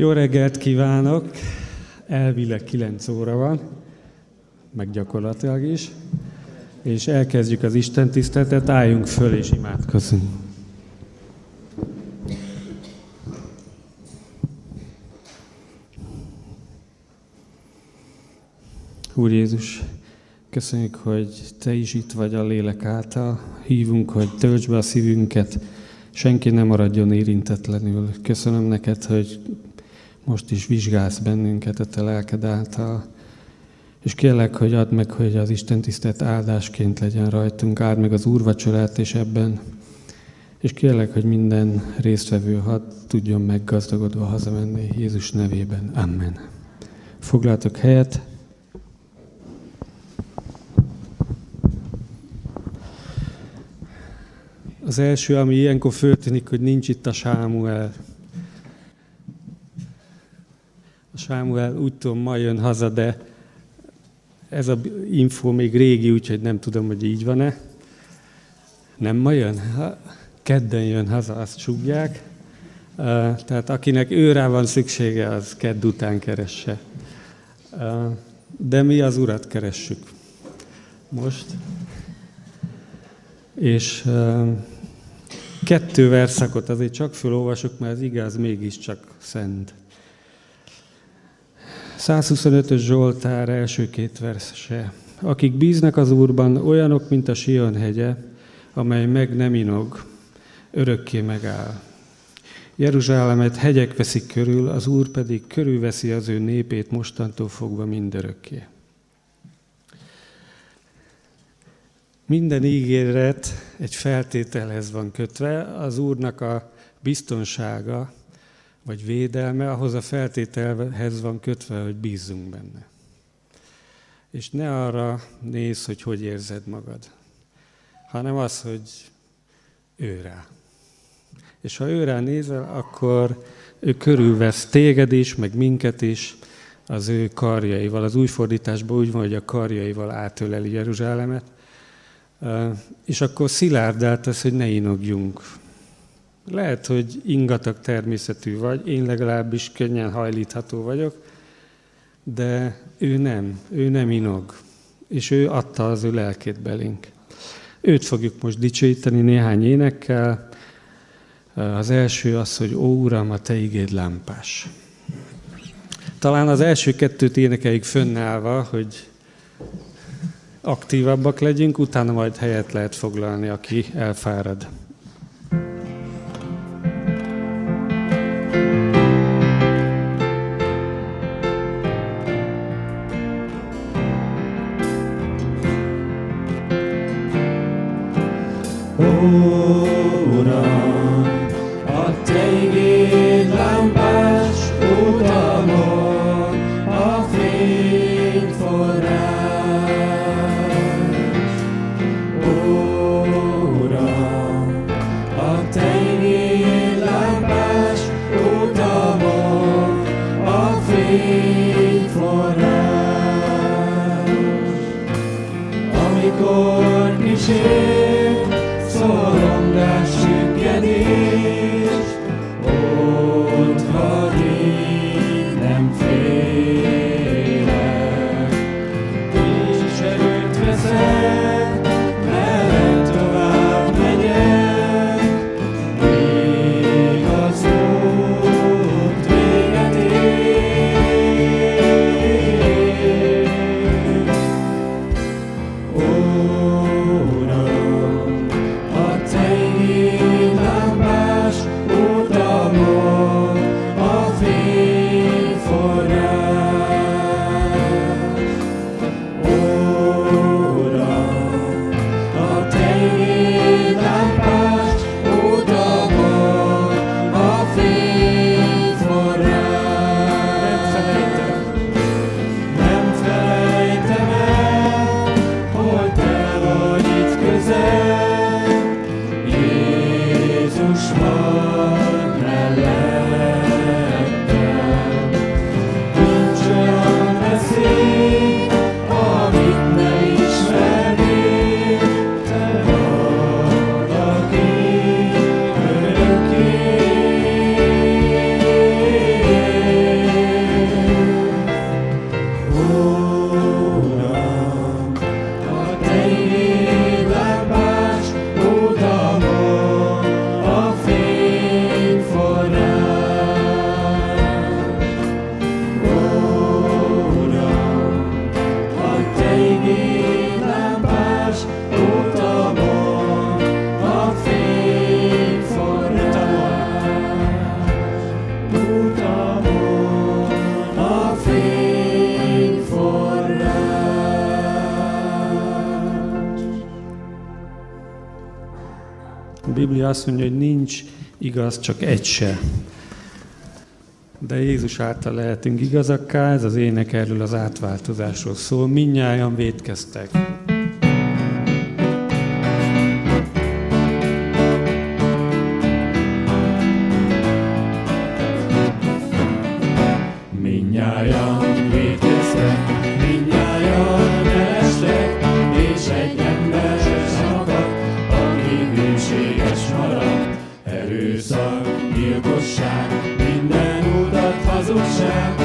Jó reggelt kívánok! Elvileg 9 óra van, meg gyakorlatilag is. És elkezdjük az Isten tiszteletet, álljunk föl és imádkozzunk. Úr Jézus, köszönjük, hogy Te is itt vagy a lélek által. Hívunk, hogy töltsd be a szívünket, senki nem maradjon érintetlenül. Köszönöm neked, hogy most is vizsgálsz bennünket a te lelked által. És kérlek, hogy add meg, hogy az Isten tisztelt áldásként legyen rajtunk, áld meg az úrvacsorát és ebben. És kérlek, hogy minden résztvevő hadd tudjon meggazdagodva hazamenni Jézus nevében. Amen. Foglaltok helyet. Az első, ami ilyenkor föltűnik, hogy nincs itt a Sámuel. A Sámuel úgy tudom, ma jön haza, de ez a info még régi, úgyhogy nem tudom, hogy így van-e. Nem ma jön? Ha, kedden jön haza, azt súgják. Tehát akinek őrá van szüksége, az kedd után keresse. De mi az urat keressük most. És kettő verszakot azért csak felolvasok, mert az igaz mégiscsak szent. 125-ös Zsoltár első két verse. Akik bíznak az Úrban, olyanok, mint a Sion hegye, amely meg nem inog, örökké megáll. Jeruzsálemet hegyek veszik körül, az Úr pedig körülveszi az ő népét mostantól fogva mindörökké. Minden ígéret egy feltételhez van kötve, az Úrnak a biztonsága, vagy védelme, ahhoz a feltételhez van kötve, hogy bízzunk benne. És ne arra néz, hogy hogy érzed magad, hanem az, hogy ő rá. És ha ő rá nézel, akkor ő körülvesz téged is, meg minket is az ő karjaival. Az új fordításban úgy van, hogy a karjaival átöleli Jeruzsálemet, és akkor szilárd tesz, hogy ne inogjunk. Lehet, hogy ingatag természetű vagy, én legalábbis könnyen hajlítható vagyok, de ő nem, ő nem inog, és ő adta az ő lelkét belénk. Őt fogjuk most dicsőíteni néhány énekkel. Az első az, hogy Ó Uram, a Te igéd lámpás. Talán az első kettőt énekeljük fönnállva, hogy aktívabbak legyünk, utána majd helyet lehet foglalni, aki elfárad. Hold on, it Lombard. azt mondja, hogy nincs igaz, csak egy se. De Jézus által lehetünk igazakká, ez az ének erről az átváltozásról szól. Minnyáján védkeztek. gyilkosság, minden utat hazugság,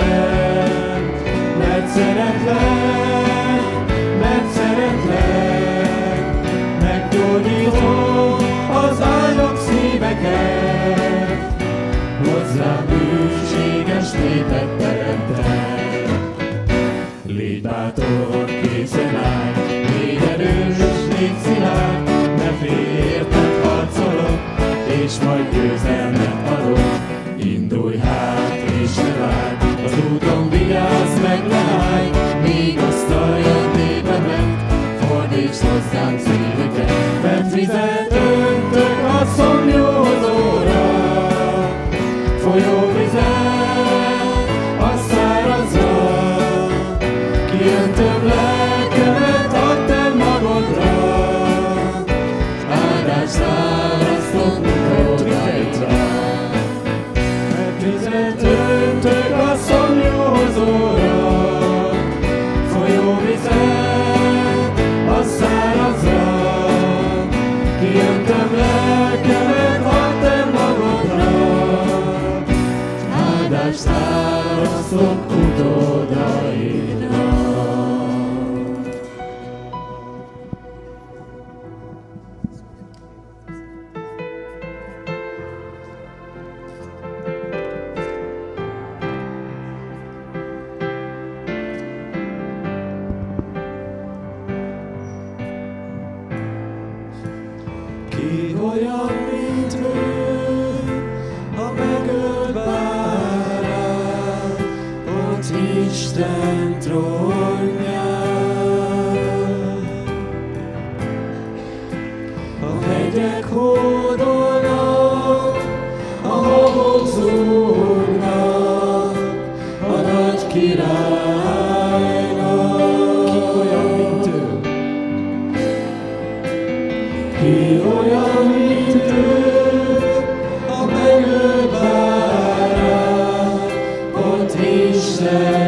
szeretlen, mert szeretlen, mert szeretlen, meggyógyító az áldott szíveket, hozzá bűnséges népet teremtek. Légy bátor, készen ne félj érted harcolok, és majd győzelmet unto the death. And say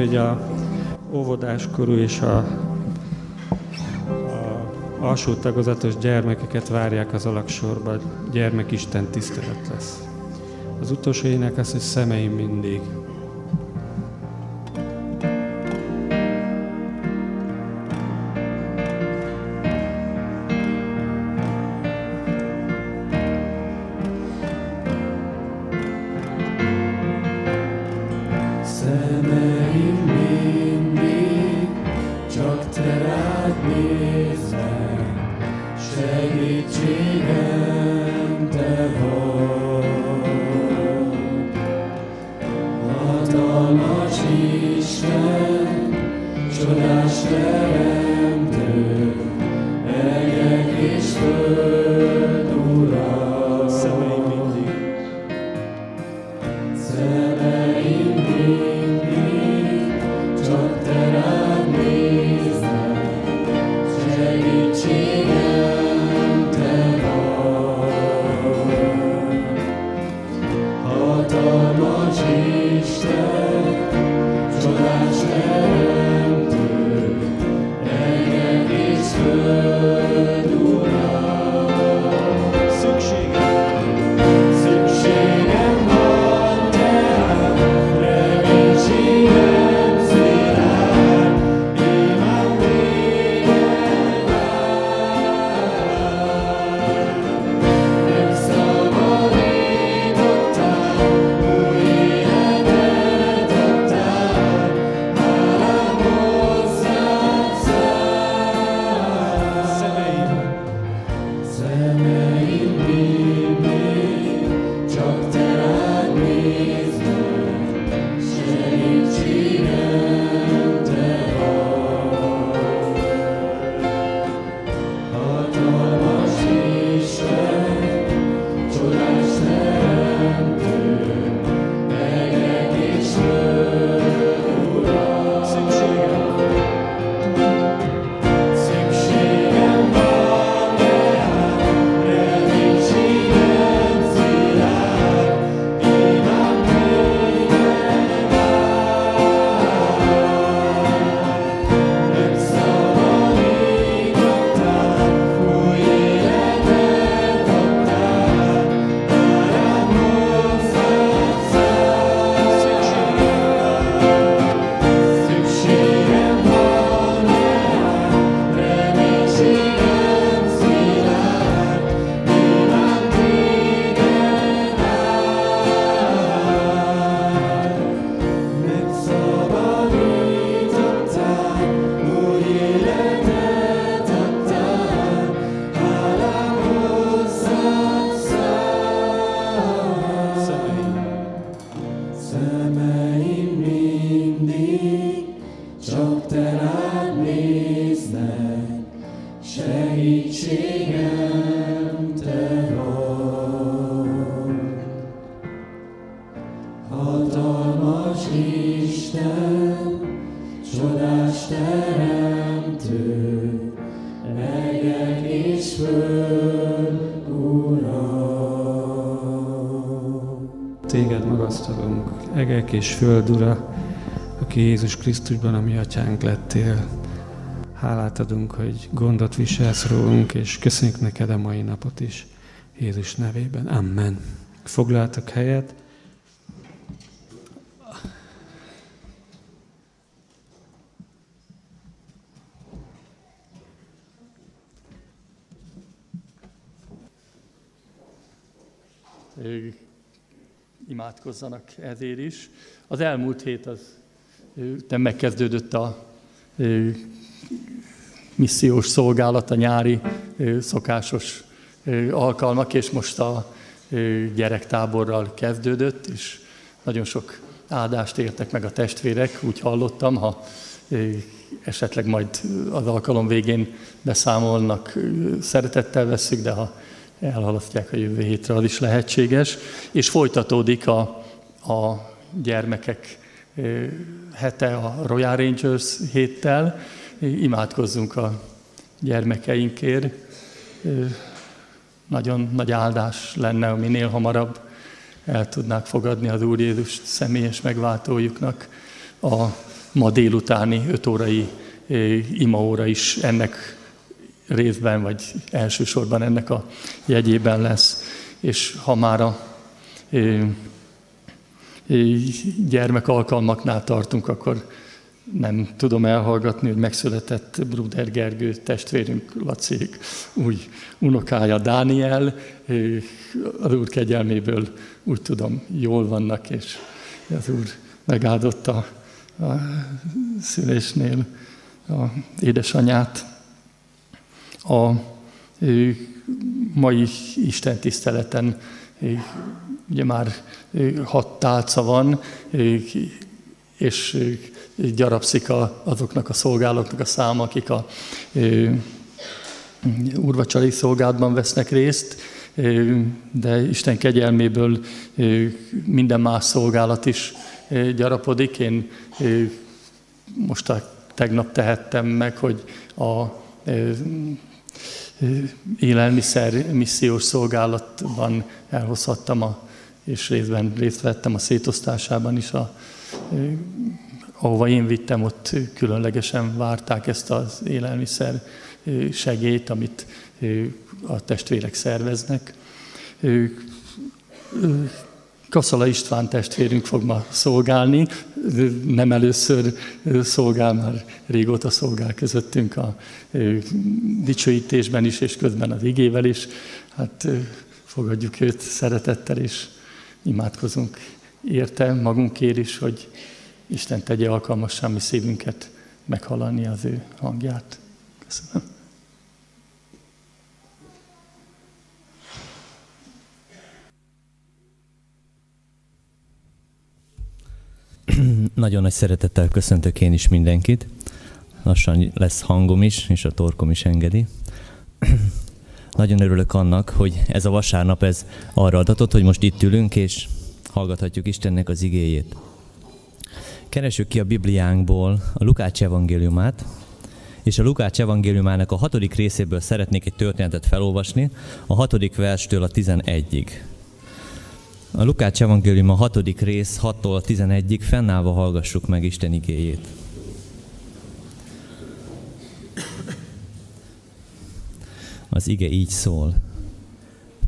hogy a óvodáskorú és a, a alsó tagozatos gyermekeket várják az alaksorba, gyermekisten tisztelet lesz. Az utolsó ének az, hogy szemeim mindig, föld, Ura, aki Jézus Krisztusban a mi atyánk lettél. Hálát adunk, hogy gondot viselsz rólunk, és köszönjük neked a mai napot is. Jézus nevében. Amen. Foglaltak helyet. imádkozzanak ezért is. Az elmúlt hét az megkezdődött a missziós szolgálat, a nyári szokásos alkalmak, és most a gyerektáborral kezdődött, és nagyon sok áldást értek meg a testvérek, úgy hallottam, ha esetleg majd az alkalom végén beszámolnak, szeretettel veszük, de ha elhalasztják a jövő hétre, az is lehetséges. És folytatódik a, a gyermekek hete a Royal Rangers héttel. Imádkozzunk a gyermekeinkért. Nagyon nagy áldás lenne, ha minél hamarabb el tudnák fogadni az Úr Jézus személyes megváltójuknak. A ma délutáni öt órai imaóra is ennek részben, vagy elsősorban ennek a jegyében lesz. És ha már a gyermek alkalmaknál tartunk, akkor nem tudom elhallgatni, hogy megszületett Bruder Gergő testvérünk, Lacék, új unokája Dániel, az Úr kegyelméből úgy tudom, jól vannak, és az Úr megáldotta a szülésnél a édesanyát. A mai Isten tiszteleten ugye már hat tálca van, és gyarapszik azoknak a szolgálóknak a száma, akik a urvacsari szolgálatban vesznek részt, de Isten kegyelméből minden más szolgálat is gyarapodik. Én most a, tegnap tehettem meg, hogy a élelmiszer missziós szolgálatban elhozhattam, a, és részben részt vettem a szétosztásában is, a, ahova én vittem, ott különlegesen várták ezt az élelmiszer segélyt, amit a testvérek szerveznek. Kaszala István testvérünk fog ma szolgálni, nem először szolgál, már régóta szolgál közöttünk a dicsőítésben is, és közben az igével is. Hát fogadjuk őt szeretettel, és imádkozunk érte magunkért is, hogy Isten tegye alkalmassá mi szívünket meghallani az ő hangját. Köszönöm. Nagyon nagy szeretettel köszöntök én is mindenkit. Lassan lesz hangom is, és a torkom is engedi. Nagyon örülök annak, hogy ez a vasárnap ez arra adatot, hogy most itt ülünk, és hallgathatjuk Istennek az igéjét. Keresjük ki a Bibliánkból a Lukács evangéliumát, és a Lukács evangéliumának a hatodik részéből szeretnék egy történetet felolvasni, a hatodik verstől a tizenegyig. A Lukács evangélium a hatodik rész, 6-tól 11-ig fennállva hallgassuk meg Isten igéjét. Az ige így szól.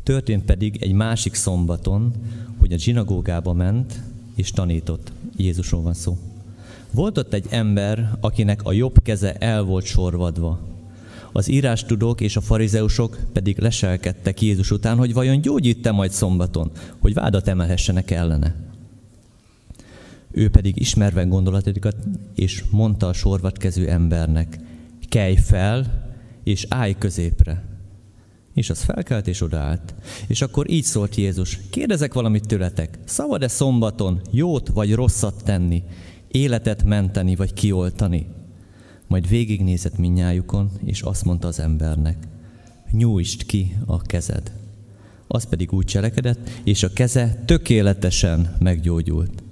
Történt pedig egy másik szombaton, hogy a zsinagógába ment és tanított. Jézusról van szó. Volt ott egy ember, akinek a jobb keze el volt sorvadva. Az írástudók és a farizeusok pedig leselkedtek Jézus után, hogy vajon gyógyít-e majd szombaton, hogy vádat emelhessenek ellene. Ő pedig ismerve gondolatokat, és mondta a sorvatkező embernek, kelj fel, és állj középre. És az felkelt és odaállt. És akkor így szólt Jézus, kérdezek valamit tőletek, szabad-e szombaton jót vagy rosszat tenni, életet menteni vagy kioltani? Majd végignézett minnyájukon, és azt mondta az embernek, nyújtsd ki a kezed. Az pedig úgy cselekedett, és a keze tökéletesen meggyógyult.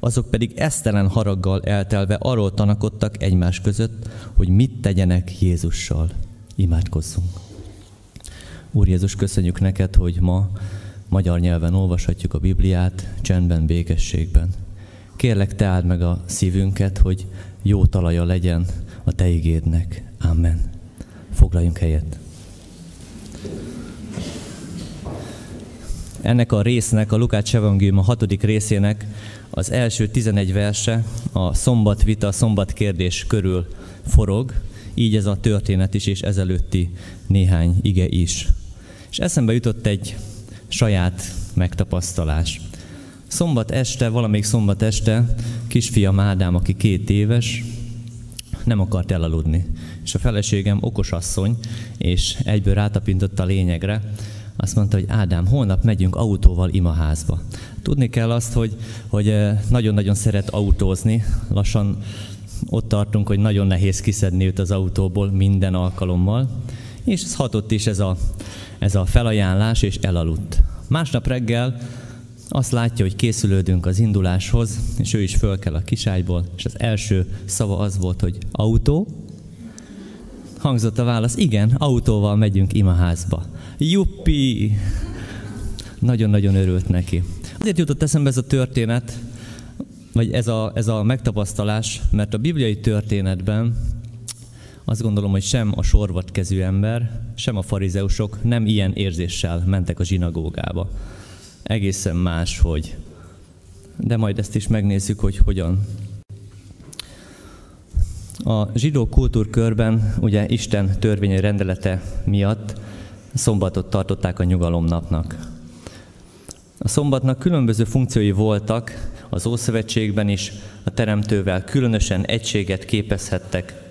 Azok pedig esztelen haraggal eltelve arról tanakodtak egymás között, hogy mit tegyenek Jézussal. Imádkozzunk. Úr Jézus, köszönjük neked, hogy ma magyar nyelven olvashatjuk a Bibliát, csendben, békességben. Kérlek, te áld meg a szívünket, hogy jó talaja legyen a te igédnek. Amen. Foglaljunk helyet. Ennek a résznek, a Lukács Evangélium a hatodik részének az első 11 verse a szombatvita, a szombatkérdés körül forog, így ez a történet is, és ezelőtti néhány ige is. És eszembe jutott egy saját megtapasztalás. Szombat este, valamelyik szombat este kisfiam Ádám, aki két éves, nem akart elaludni. És a feleségem okos asszony, és egyből rátapintott a lényegre, azt mondta, hogy Ádám, holnap megyünk autóval imaházba. Tudni kell azt, hogy, hogy eh, nagyon-nagyon szeret autózni, lassan ott tartunk, hogy nagyon nehéz kiszedni őt az autóból minden alkalommal, és ez hatott is ez a, ez a felajánlás, és elaludt. Másnap reggel azt látja, hogy készülődünk az induláshoz, és ő is föl kell a kiságyból, és az első szava az volt, hogy autó. Hangzott a válasz, igen, autóval megyünk imaházba. Juppi! Nagyon-nagyon örült neki. Azért jutott eszembe ez a történet, vagy ez a, ez a megtapasztalás, mert a bibliai történetben azt gondolom, hogy sem a sorvatkezű ember, sem a farizeusok nem ilyen érzéssel mentek a zsinagógába. Egészen más, hogy. De majd ezt is megnézzük, hogy hogyan. A zsidó kultúrkörben ugye Isten törvényi rendelete miatt szombatot tartották a nyugalomnapnak. A szombatnak különböző funkciói voltak, az Ószövetségben is a Teremtővel különösen egységet képezhettek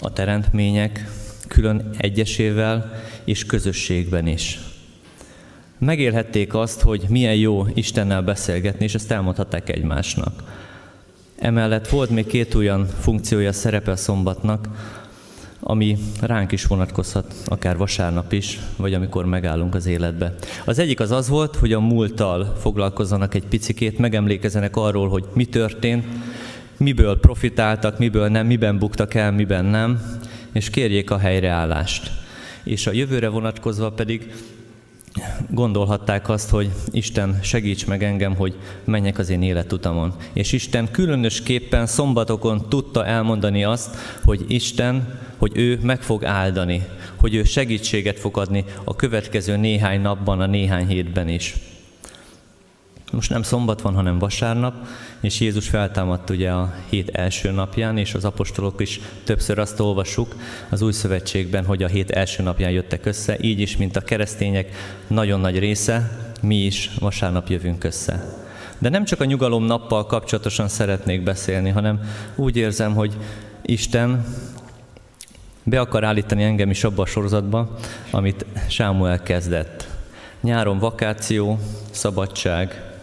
a teremtmények, külön egyesével és közösségben is. Megélhették azt, hogy milyen jó Istennel beszélgetni, és ezt elmondhatták egymásnak. Emellett volt még két olyan funkciója, szerepe a szombatnak, ami ránk is vonatkozhat, akár vasárnap is, vagy amikor megállunk az életbe. Az egyik az az volt, hogy a múlttal foglalkozzanak egy picikét, megemlékezenek arról, hogy mi történt, miből profitáltak, miből nem, miben buktak el, miben nem, és kérjék a helyreállást. És a jövőre vonatkozva pedig gondolhatták azt, hogy Isten segíts meg engem, hogy menjek az én életutamon. És Isten különösképpen szombatokon tudta elmondani azt, hogy Isten, hogy ő meg fog áldani, hogy ő segítséget fog adni a következő néhány napban, a néhány hétben is. Most nem szombat van, hanem vasárnap, és Jézus feltámadt ugye a hét első napján, és az apostolok is többször azt olvassuk az új szövetségben, hogy a hét első napján jöttek össze, így is, mint a keresztények nagyon nagy része, mi is vasárnap jövünk össze. De nem csak a nyugalom nappal kapcsolatosan szeretnék beszélni, hanem úgy érzem, hogy Isten be akar állítani engem is abba a sorozatba, amit Sámuel kezdett. Nyáron vakáció, szabadság,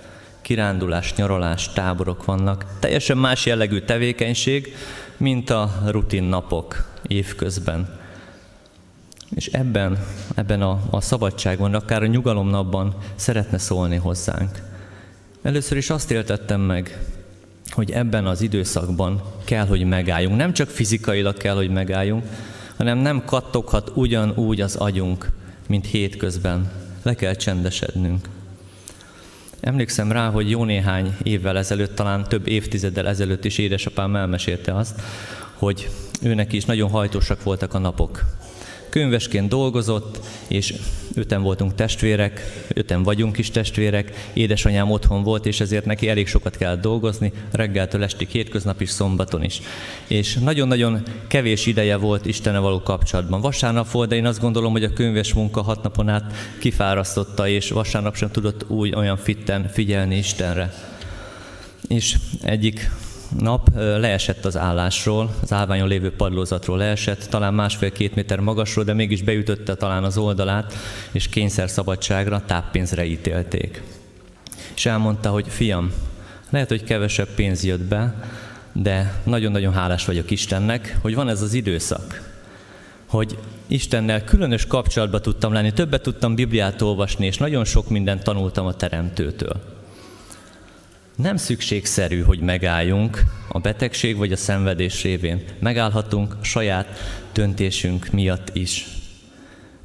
kirándulás, nyaralás, táborok vannak. Teljesen más jellegű tevékenység, mint a rutin napok évközben. És ebben, ebben a, a szabadságban, akár a nyugalomnapban szeretne szólni hozzánk. Először is azt éltettem meg, hogy ebben az időszakban kell, hogy megálljunk. Nem csak fizikailag kell, hogy megálljunk, hanem nem kattoghat ugyanúgy az agyunk, mint hétközben. Le kell csendesednünk. Emlékszem rá, hogy jó néhány évvel ezelőtt, talán több évtizeddel ezelőtt is édesapám elmesélte azt, hogy őnek is nagyon hajtósak voltak a napok könyvesként dolgozott, és öten voltunk testvérek, öten vagyunk is testvérek, édesanyám otthon volt, és ezért neki elég sokat kell dolgozni, reggeltől estig, hétköznap is, szombaton is. És nagyon-nagyon kevés ideje volt Istene való kapcsolatban. Vasárnap volt, de én azt gondolom, hogy a könyves munka hat napon át kifárasztotta, és vasárnap sem tudott úgy olyan fitten figyelni Istenre. És egyik nap leesett az állásról, az állványon lévő padlózatról leesett, talán másfél-két méter magasról, de mégis beütötte talán az oldalát, és kényszer szabadságra, táppénzre ítélték. És elmondta, hogy fiam, lehet, hogy kevesebb pénz jött be, de nagyon-nagyon hálás vagyok Istennek, hogy van ez az időszak, hogy Istennel különös kapcsolatba tudtam lenni, többet tudtam Bibliát olvasni, és nagyon sok mindent tanultam a Teremtőtől. Nem szükségszerű, hogy megálljunk a betegség vagy a szenvedés révén. Megállhatunk saját döntésünk miatt is.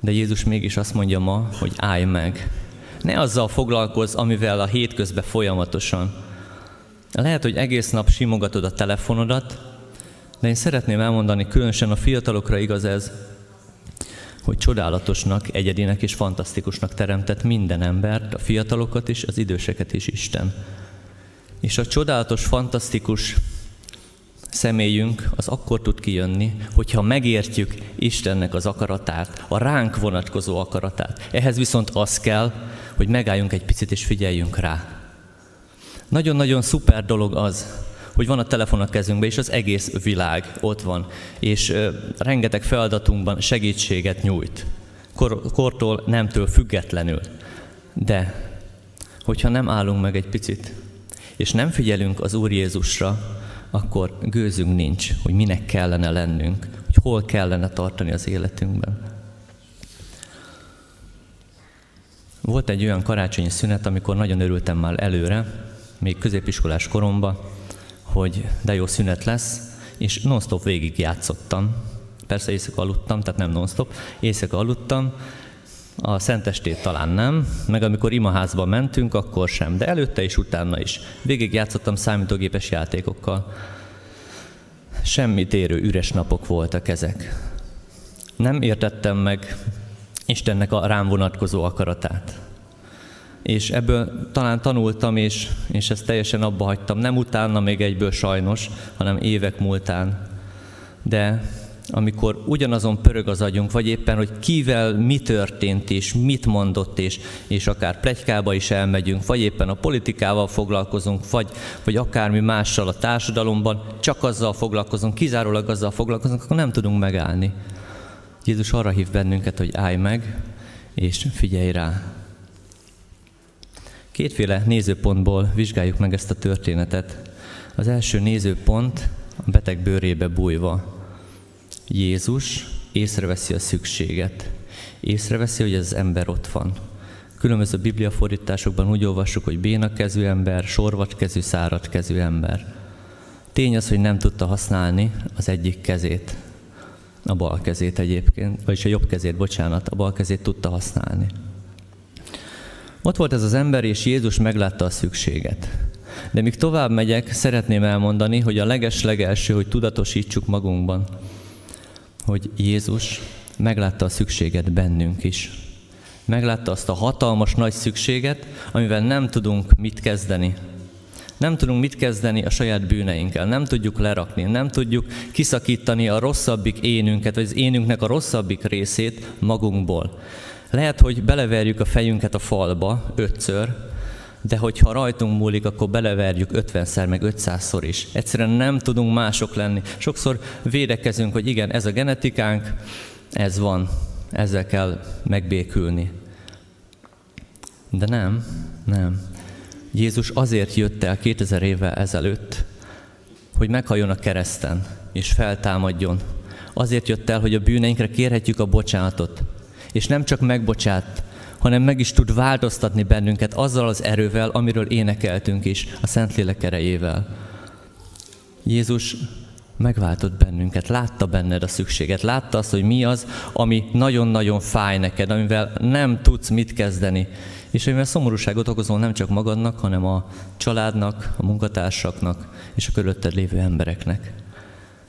De Jézus mégis azt mondja ma, hogy állj meg. Ne azzal foglalkozz, amivel a hétközben folyamatosan. Lehet, hogy egész nap simogatod a telefonodat, de én szeretném elmondani, különösen a fiatalokra igaz ez, hogy csodálatosnak, egyedinek és fantasztikusnak teremtett minden embert, a fiatalokat is, az időseket is Isten. És a csodálatos, fantasztikus személyünk az akkor tud kijönni, hogyha megértjük Istennek az akaratát, a ránk vonatkozó akaratát. Ehhez viszont az kell, hogy megálljunk egy picit és figyeljünk rá. Nagyon-nagyon szuper dolog az, hogy van a telefon a kezünkben, és az egész világ ott van, és rengeteg feladatunkban segítséget nyújt. Kor, kortól, nemtől függetlenül. De, hogyha nem állunk meg egy picit, és nem figyelünk az Úr Jézusra, akkor gőzünk nincs, hogy minek kellene lennünk, hogy hol kellene tartani az életünkben. Volt egy olyan karácsonyi szünet, amikor nagyon örültem már előre, még középiskolás koromban, hogy de jó szünet lesz, és non-stop végig játszottam. Persze éjszaka aludtam, tehát nem non-stop, éjszaka aludtam, a szentestét talán nem, meg amikor imaházba mentünk, akkor sem, de előtte és utána is. Végig játszottam számítógépes játékokkal. Semmit érő üres napok voltak ezek. Nem értettem meg Istennek a rám vonatkozó akaratát. És ebből talán tanultam, és, és ezt teljesen abba hagytam. Nem utána még egyből sajnos, hanem évek múltán. De amikor ugyanazon pörög az agyunk, vagy éppen, hogy kivel mi történt, és mit mondott, és, és akár plegykába is elmegyünk, vagy éppen a politikával foglalkozunk, vagy, vagy akármi mással a társadalomban, csak azzal foglalkozunk, kizárólag azzal foglalkozunk, akkor nem tudunk megállni. Jézus arra hív bennünket, hogy állj meg, és figyelj rá. Kétféle nézőpontból vizsgáljuk meg ezt a történetet. Az első nézőpont a beteg bőrébe bújva. Jézus észreveszi a szükséget. Észreveszi, hogy az ember ott van. Különböző bibliafordításokban úgy olvassuk, hogy bénakezű ember, sorvadkezű, száradkezű ember. Tény az, hogy nem tudta használni az egyik kezét, a bal kezét egyébként, vagyis a jobb kezét, bocsánat, a bal kezét tudta használni. Ott volt ez az ember, és Jézus meglátta a szükséget. De míg tovább megyek, szeretném elmondani, hogy a leges-legelső, hogy tudatosítsuk magunkban, hogy Jézus meglátta a szükséget bennünk is. Meglátta azt a hatalmas nagy szükséget, amivel nem tudunk mit kezdeni. Nem tudunk mit kezdeni a saját bűneinkkel, nem tudjuk lerakni, nem tudjuk kiszakítani a rosszabbik énünket, vagy az énünknek a rosszabbik részét magunkból. Lehet, hogy beleverjük a fejünket a falba ötször, de hogyha rajtunk múlik, akkor beleverjük 50-szer, meg 500-szor is. Egyszerűen nem tudunk mások lenni. Sokszor védekezünk, hogy igen, ez a genetikánk, ez van, ezzel kell megbékülni. De nem, nem. Jézus azért jött el 2000 évvel ezelőtt, hogy meghalljon a kereszten, és feltámadjon. Azért jött el, hogy a bűneinkre kérhetjük a bocsánatot. És nem csak megbocsát, hanem meg is tud változtatni bennünket azzal az erővel, amiről énekeltünk is, a Szentlélek erejével. Jézus megváltott bennünket, látta benned a szükséget, látta azt, hogy mi az, ami nagyon-nagyon fáj neked, amivel nem tudsz mit kezdeni, és amivel szomorúságot okozol nem csak magadnak, hanem a családnak, a munkatársaknak és a körülötted lévő embereknek.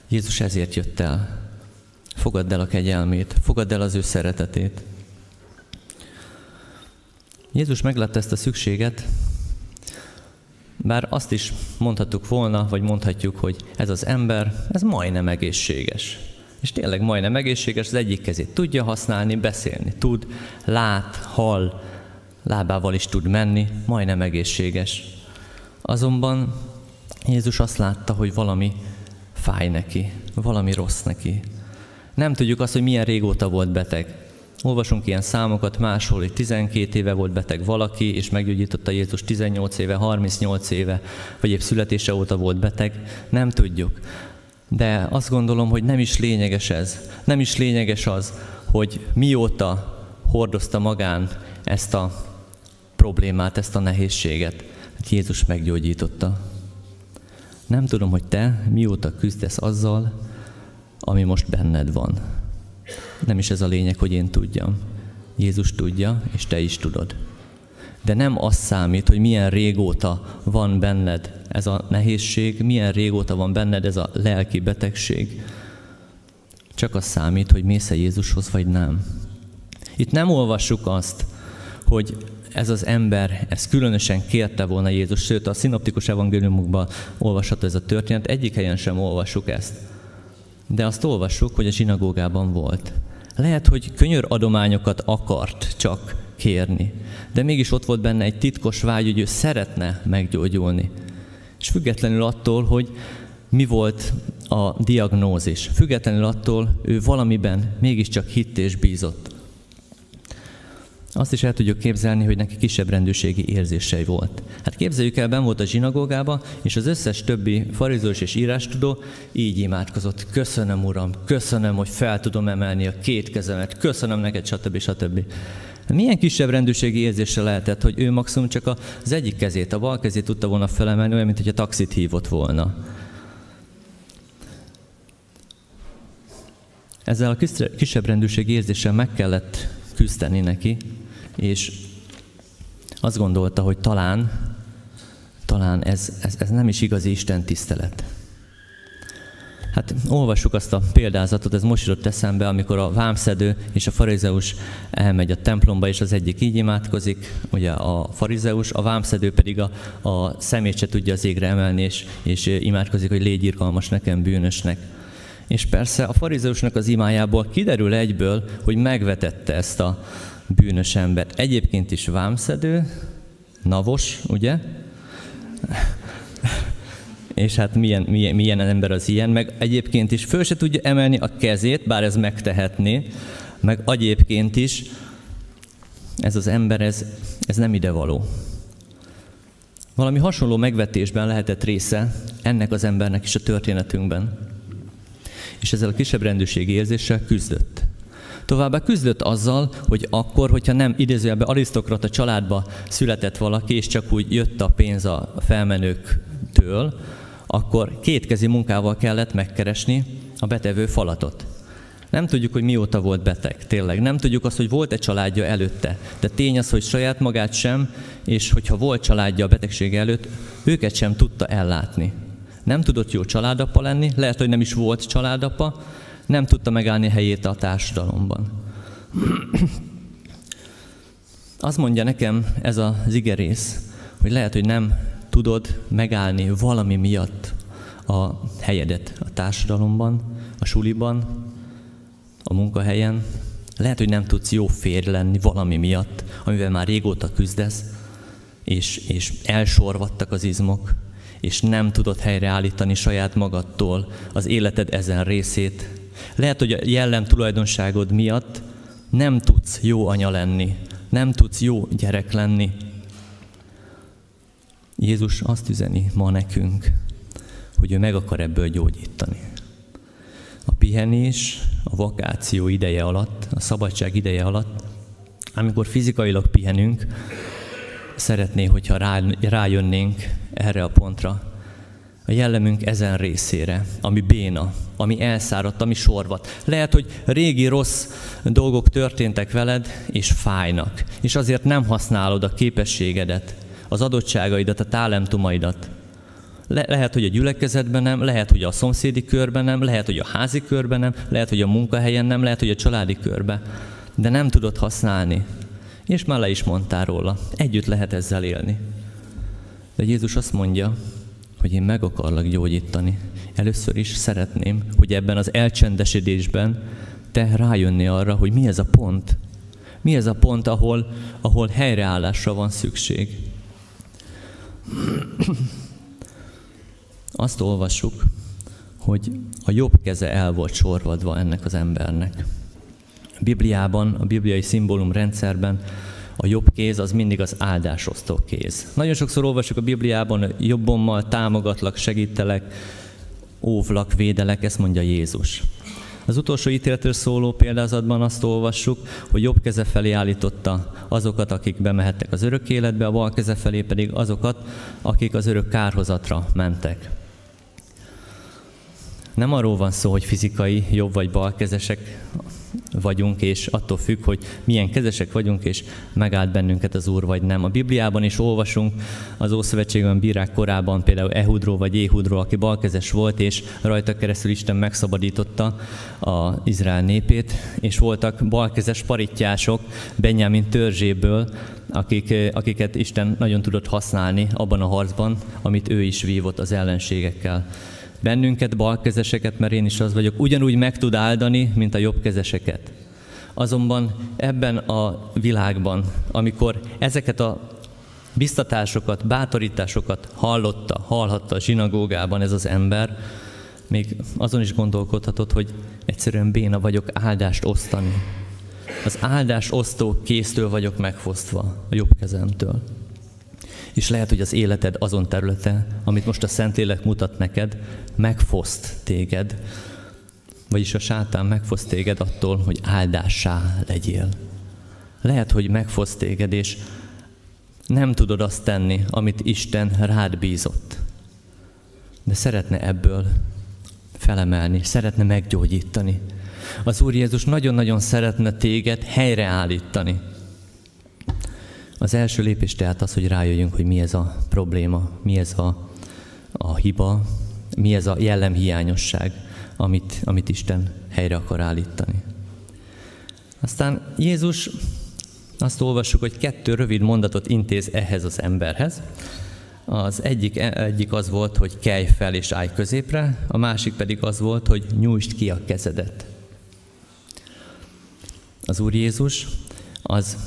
Jézus ezért jött el. Fogadd el a kegyelmét, fogadd el az ő szeretetét. Jézus meglátta ezt a szükséget, bár azt is mondhattuk volna, vagy mondhatjuk, hogy ez az ember, ez majdnem egészséges. És tényleg majdnem egészséges, az egyik kezét tudja használni, beszélni tud, lát, hall, lábával is tud menni, majdnem egészséges. Azonban Jézus azt látta, hogy valami fáj neki, valami rossz neki. Nem tudjuk azt, hogy milyen régóta volt beteg. Olvasunk ilyen számokat máshol, hogy 12 éve volt beteg valaki, és meggyógyította Jézus 18 éve, 38 éve, vagy épp születése óta volt beteg. Nem tudjuk. De azt gondolom, hogy nem is lényeges ez. Nem is lényeges az, hogy mióta hordozta magán ezt a problémát, ezt a nehézséget. Hát Jézus meggyógyította. Nem tudom, hogy te mióta küzdesz azzal, ami most benned van. Nem is ez a lényeg, hogy én tudjam. Jézus tudja, és te is tudod. De nem az számít, hogy milyen régóta van benned ez a nehézség, milyen régóta van benned ez a lelki betegség. Csak az számít, hogy mész-e Jézushoz, vagy nem. Itt nem olvassuk azt, hogy ez az ember, ez különösen kérte volna Jézus, sőt a szinoptikus evangéliumokban olvasható ez a történet, egyik helyen sem olvassuk ezt. De azt olvassuk, hogy a zsinagógában volt. Lehet, hogy könyör adományokat akart csak kérni, de mégis ott volt benne egy titkos vágy, hogy ő szeretne meggyógyulni. És függetlenül attól, hogy mi volt a diagnózis, függetlenül attól, ő valamiben mégiscsak hitt és bízott. Azt is el tudjuk képzelni, hogy neki kisebb rendőrségi érzései volt. Hát képzeljük el, ben volt a zsinagógába, és az összes többi farizós és írástudó így imádkozott. Köszönöm, Uram, köszönöm, hogy fel tudom emelni a két kezemet, köszönöm neked, stb. stb. Milyen kisebb rendőrségi érzése lehetett, hogy ő maximum csak az egyik kezét, a bal kezét tudta volna felemelni, olyan, mint hogy a taxit hívott volna. Ezzel a kisebb rendőrségi érzéssel meg kellett küzdeni neki, és azt gondolta, hogy talán, talán ez, ez, ez nem is igazi Isten tisztelet. Hát olvassuk azt a példázatot, ez most jutott eszembe, amikor a vámszedő és a farizeus elmegy a templomba, és az egyik így imádkozik, ugye a farizeus, a vámszedő pedig a, a szemét se tudja az égre emelni, és, és imádkozik, hogy légy irgalmas nekem, bűnösnek. És persze a farizeusnak az imájából kiderül egyből, hogy megvetette ezt a, bűnös embert. Egyébként is vámszedő, navos, ugye? És hát milyen, milyen, milyen ember az ilyen, meg egyébként is föl se tudja emelni a kezét, bár ez megtehetné, meg egyébként is ez az ember, ez, ez nem ide való. Valami hasonló megvetésben lehetett része ennek az embernek is a történetünkben. És ezzel a kisebb rendőrségi érzéssel küzdött. Továbbá küzdött azzal, hogy akkor, hogyha nem idézőjelben arisztokrata családba született valaki, és csak úgy jött a pénz a felmenőktől, akkor kétkezi munkával kellett megkeresni a betevő falatot. Nem tudjuk, hogy mióta volt beteg, tényleg. Nem tudjuk azt, hogy volt-e családja előtte. De tény az, hogy saját magát sem, és hogyha volt családja a betegség előtt, őket sem tudta ellátni. Nem tudott jó családapa lenni, lehet, hogy nem is volt családapa, nem tudta megállni helyét a társadalomban. Azt mondja nekem ez az igerész, hogy lehet, hogy nem tudod megállni valami miatt a helyedet a társadalomban, a suliban, a munkahelyen. Lehet, hogy nem tudsz jó férj lenni valami miatt, amivel már régóta küzdesz, és, és elsorvadtak az izmok, és nem tudod helyreállítani saját magadtól az életed ezen részét, lehet, hogy a jellem tulajdonságod miatt nem tudsz jó anya lenni, nem tudsz jó gyerek lenni. Jézus azt üzeni ma nekünk, hogy ő meg akar ebből gyógyítani. A pihenés, a vakáció ideje alatt, a szabadság ideje alatt, amikor fizikailag pihenünk, szeretné, hogyha rájönnénk erre a pontra, a jellemünk ezen részére, ami béna, ami elszáradt, ami sorvat. Lehet, hogy régi rossz dolgok történtek veled, és fájnak, és azért nem használod a képességedet, az adottságaidat, a talentumaidat. Le- lehet, hogy a gyülekezetben nem, lehet, hogy a szomszédi körben nem, lehet, hogy a házi körben nem, lehet, hogy a munkahelyen nem, lehet, hogy a családi körben, de nem tudod használni. És már le is mondtál róla. Együtt lehet ezzel élni. De Jézus azt mondja, hogy én meg akarlak gyógyítani. Először is szeretném, hogy ebben az elcsendesedésben te rájönni arra, hogy mi ez a pont. Mi ez a pont, ahol, ahol helyreállásra van szükség. Azt olvassuk, hogy a jobb keze el volt sorvadva ennek az embernek. Bibliában, a bibliai szimbólum rendszerben a jobb kéz az mindig az áldásosztó kéz. Nagyon sokszor olvasjuk a Bibliában, jobbommal támogatlak, segítelek, óvlak, védelek, ezt mondja Jézus. Az utolsó ítéletről szóló példázatban azt olvassuk, hogy jobb keze felé állította azokat, akik bemehettek az örök életbe, a bal keze felé pedig azokat, akik az örök kárhozatra mentek. Nem arról van szó, hogy fizikai jobb vagy balkezesek vagyunk, és attól függ, hogy milyen kezesek vagyunk, és megállt bennünket az Úr, vagy nem. A Bibliában is olvasunk az Ószövetségben bírák korában, például Ehudról vagy Éhudról, aki balkezes volt, és rajta keresztül Isten megszabadította az Izrael népét, és voltak balkezes parittyások Benyámin törzséből, akik, akiket Isten nagyon tudott használni abban a harcban, amit ő is vívott az ellenségekkel bennünket, balkezeseket, mert én is az vagyok, ugyanúgy meg tud áldani, mint a jobbkezeseket. Azonban ebben a világban, amikor ezeket a biztatásokat, bátorításokat hallotta, hallhatta a zsinagógában ez az ember, még azon is gondolkodhatott, hogy egyszerűen béna vagyok áldást osztani. Az áldást osztó kéztől vagyok megfosztva, a jobb kezemtől és lehet, hogy az életed azon területe, amit most a Szentlélek mutat neked, megfoszt téged, vagyis a sátán megfoszt téged attól, hogy áldássá legyél. Lehet, hogy megfoszt téged, és nem tudod azt tenni, amit Isten rád bízott. De szeretne ebből felemelni, szeretne meggyógyítani. Az Úr Jézus nagyon-nagyon szeretne téged helyreállítani. Az első lépés tehát az, hogy rájöjjünk, hogy mi ez a probléma, mi ez a, a hiba, mi ez a jellemhiányosság, amit, amit Isten helyre akar állítani. Aztán Jézus azt olvassuk, hogy kettő rövid mondatot intéz ehhez az emberhez. Az egyik, egyik az volt, hogy kelj fel és állj középre, a másik pedig az volt, hogy nyújtsd ki a kezedet. Az Úr Jézus az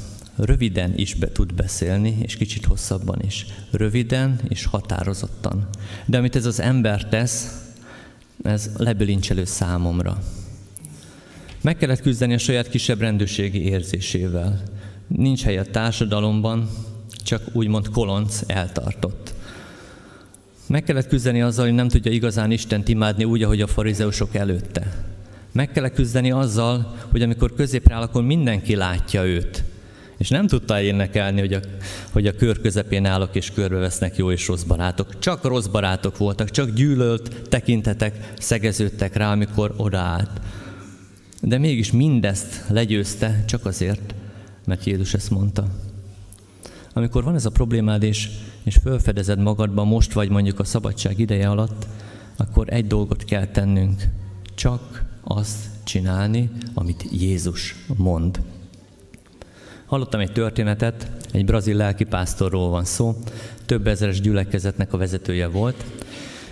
röviden is be tud beszélni, és kicsit hosszabban is. Röviden és határozottan. De amit ez az ember tesz, ez lebilincselő számomra. Meg kellett küzdeni a saját kisebb rendőrségi érzésével. Nincs hely a társadalomban, csak úgymond kolonc eltartott. Meg kellett küzdeni azzal, hogy nem tudja igazán Istent imádni úgy, ahogy a farizeusok előtte. Meg kellett küzdeni azzal, hogy amikor középre áll, akkor mindenki látja őt. És nem tudta énekelni, hogy a, hogy a kör közepén állok és körbevesznek jó és rossz barátok. Csak rossz barátok voltak, csak gyűlölt tekintetek szegeződtek rá, amikor odaállt. De mégis mindezt legyőzte csak azért, mert Jézus ezt mondta. Amikor van ez a problémád, és, és felfedezed magadban most vagy mondjuk a szabadság ideje alatt, akkor egy dolgot kell tennünk, csak azt csinálni, amit Jézus mond. Hallottam egy történetet, egy brazil lelkipásztorról van szó, több ezeres gyülekezetnek a vezetője volt,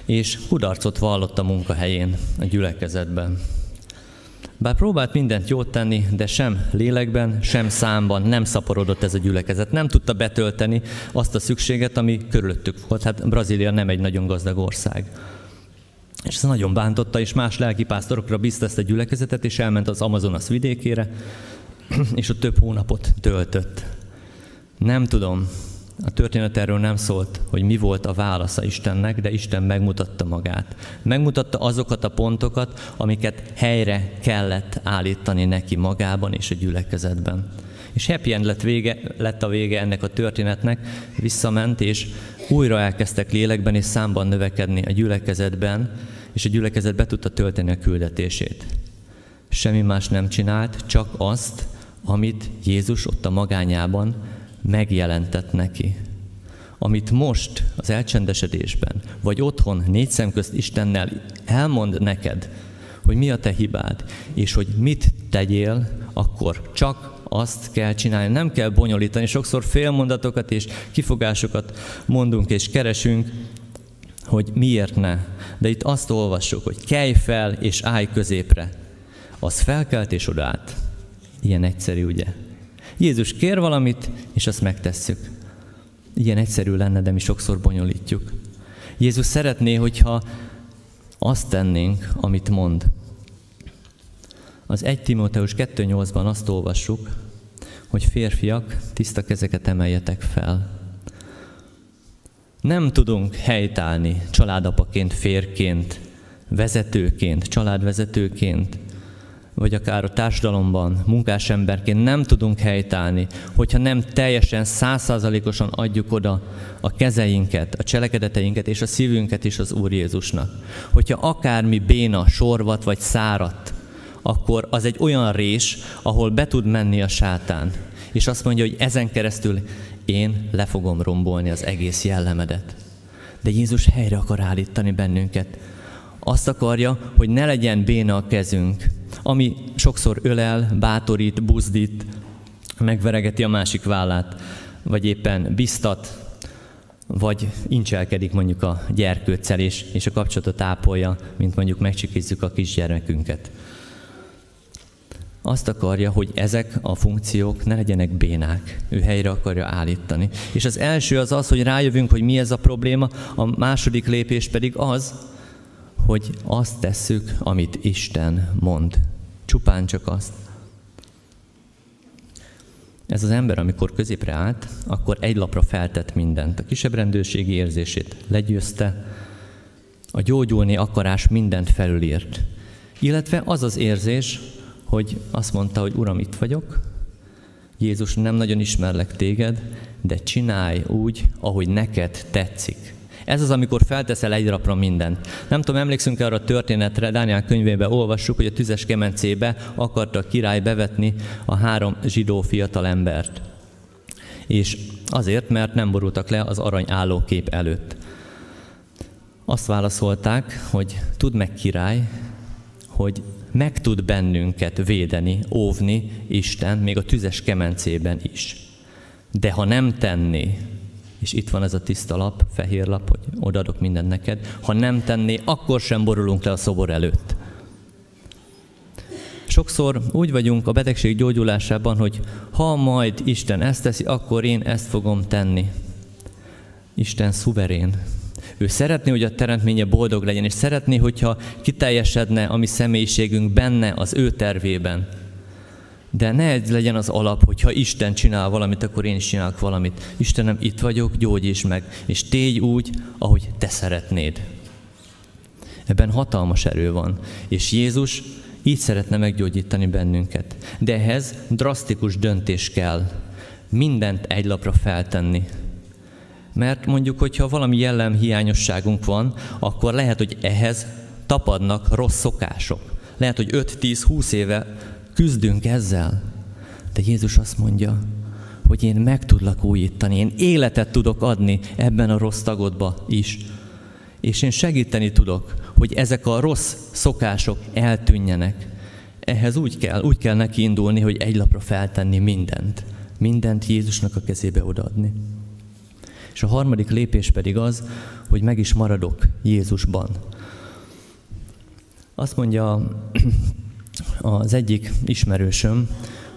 és kudarcot vallott a munkahelyén, a gyülekezetben. Bár próbált mindent jót tenni, de sem lélekben, sem számban nem szaporodott ez a gyülekezet. Nem tudta betölteni azt a szükséget, ami körülöttük volt. Hát Brazília nem egy nagyon gazdag ország. És ez nagyon bántotta, és más lelkipásztorokra bízta ezt a gyülekezetet, és elment az Amazonas vidékére, és ott több hónapot töltött. Nem tudom, a történet erről nem szólt, hogy mi volt a válasza Istennek, de Isten megmutatta magát. Megmutatta azokat a pontokat, amiket helyre kellett állítani neki magában és a gyülekezetben. És happy end lett, vége, lett a vége ennek a történetnek, visszament, és újra elkezdtek lélekben és számban növekedni a gyülekezetben, és a gyülekezet be tudta tölteni a küldetését. Semmi más nem csinált, csak azt, amit Jézus ott a magányában megjelentett neki. Amit most az elcsendesedésben, vagy otthon négy szem közt Istennel elmond neked, hogy mi a te hibád, és hogy mit tegyél, akkor csak azt kell csinálni, nem kell bonyolítani. Sokszor félmondatokat és kifogásokat mondunk és keresünk, hogy miért ne. De itt azt olvassuk, hogy kelj fel és állj középre. Az felkelt és odállt. Ilyen egyszerű, ugye? Jézus kér valamit, és azt megtesszük. Ilyen egyszerű lenne, de mi sokszor bonyolítjuk. Jézus szeretné, hogyha azt tennénk, amit mond. Az 1 Timóteus 2.8-ban azt olvassuk, hogy férfiak, tiszta kezeket emeljetek fel. Nem tudunk helytállni családapaként, férként, vezetőként, családvezetőként, vagy akár a társadalomban, munkásemberként nem tudunk helytállni, hogyha nem teljesen százszázalékosan adjuk oda a kezeinket, a cselekedeteinket és a szívünket is az Úr Jézusnak. Hogyha akármi béna, sorvat vagy szárat, akkor az egy olyan rés, ahol be tud menni a sátán. És azt mondja, hogy ezen keresztül én le fogom rombolni az egész jellemedet. De Jézus helyre akar állítani bennünket. Azt akarja, hogy ne legyen béna a kezünk, ami sokszor ölel, bátorít, buzdít, megveregeti a másik vállát, vagy éppen biztat, vagy incselkedik mondjuk a gyerkőccel, és, és a kapcsolatot ápolja, mint mondjuk megcsikizzük a kisgyermekünket. Azt akarja, hogy ezek a funkciók ne legyenek bénák. Ő helyre akarja állítani. És az első az az, hogy rájövünk, hogy mi ez a probléma, a második lépés pedig az, hogy azt tesszük, amit Isten mond. Csupán csak azt. Ez az ember, amikor középre állt, akkor egy lapra feltett mindent. A kisebb rendőrségi érzését legyőzte, a gyógyulni akarás mindent felülírt. Illetve az az érzés, hogy azt mondta, hogy Uram, itt vagyok, Jézus, nem nagyon ismerlek téged, de csinálj úgy, ahogy neked tetszik. Ez az, amikor felteszel egy rapra mindent. Nem tudom, emlékszünk arra a történetre, Dániel könyvébe olvassuk, hogy a tüzes kemencébe akarta a király bevetni a három zsidó fiatal embert. És azért, mert nem borultak le az arany állókép előtt. Azt válaszolták, hogy tudd meg király, hogy meg tud bennünket védeni, óvni Isten, még a tüzes kemencében is. De ha nem tenné, és itt van ez a tiszta lap, fehér lap, hogy odaadok mindent neked. Ha nem tenné, akkor sem borulunk le a szobor előtt. Sokszor úgy vagyunk a betegség gyógyulásában, hogy ha majd Isten ezt teszi, akkor én ezt fogom tenni. Isten szuverén. Ő szeretné, hogy a teremtménye boldog legyen, és szeretné, hogyha kiteljesedne a mi személyiségünk benne, az ő tervében. De ne ez legyen az alap, hogy ha Isten csinál valamit, akkor én is csinálok valamit. Istenem, itt vagyok, gyógyíts meg, és tégy úgy, ahogy te szeretnéd. Ebben hatalmas erő van. És Jézus így szeretne meggyógyítani bennünket. De ehhez drasztikus döntés kell. Mindent egy lapra feltenni. Mert mondjuk, hogyha valami jellem hiányosságunk van, akkor lehet, hogy ehhez tapadnak rossz szokások. Lehet, hogy 5-10-20 éve küzdünk ezzel. De Jézus azt mondja, hogy én meg tudlak újítani, én életet tudok adni ebben a rossz tagodba is. És én segíteni tudok, hogy ezek a rossz szokások eltűnjenek. Ehhez úgy kell, úgy kell neki indulni, hogy egy lapra feltenni mindent. Mindent Jézusnak a kezébe odaadni. És a harmadik lépés pedig az, hogy meg is maradok Jézusban. Azt mondja az egyik ismerősöm,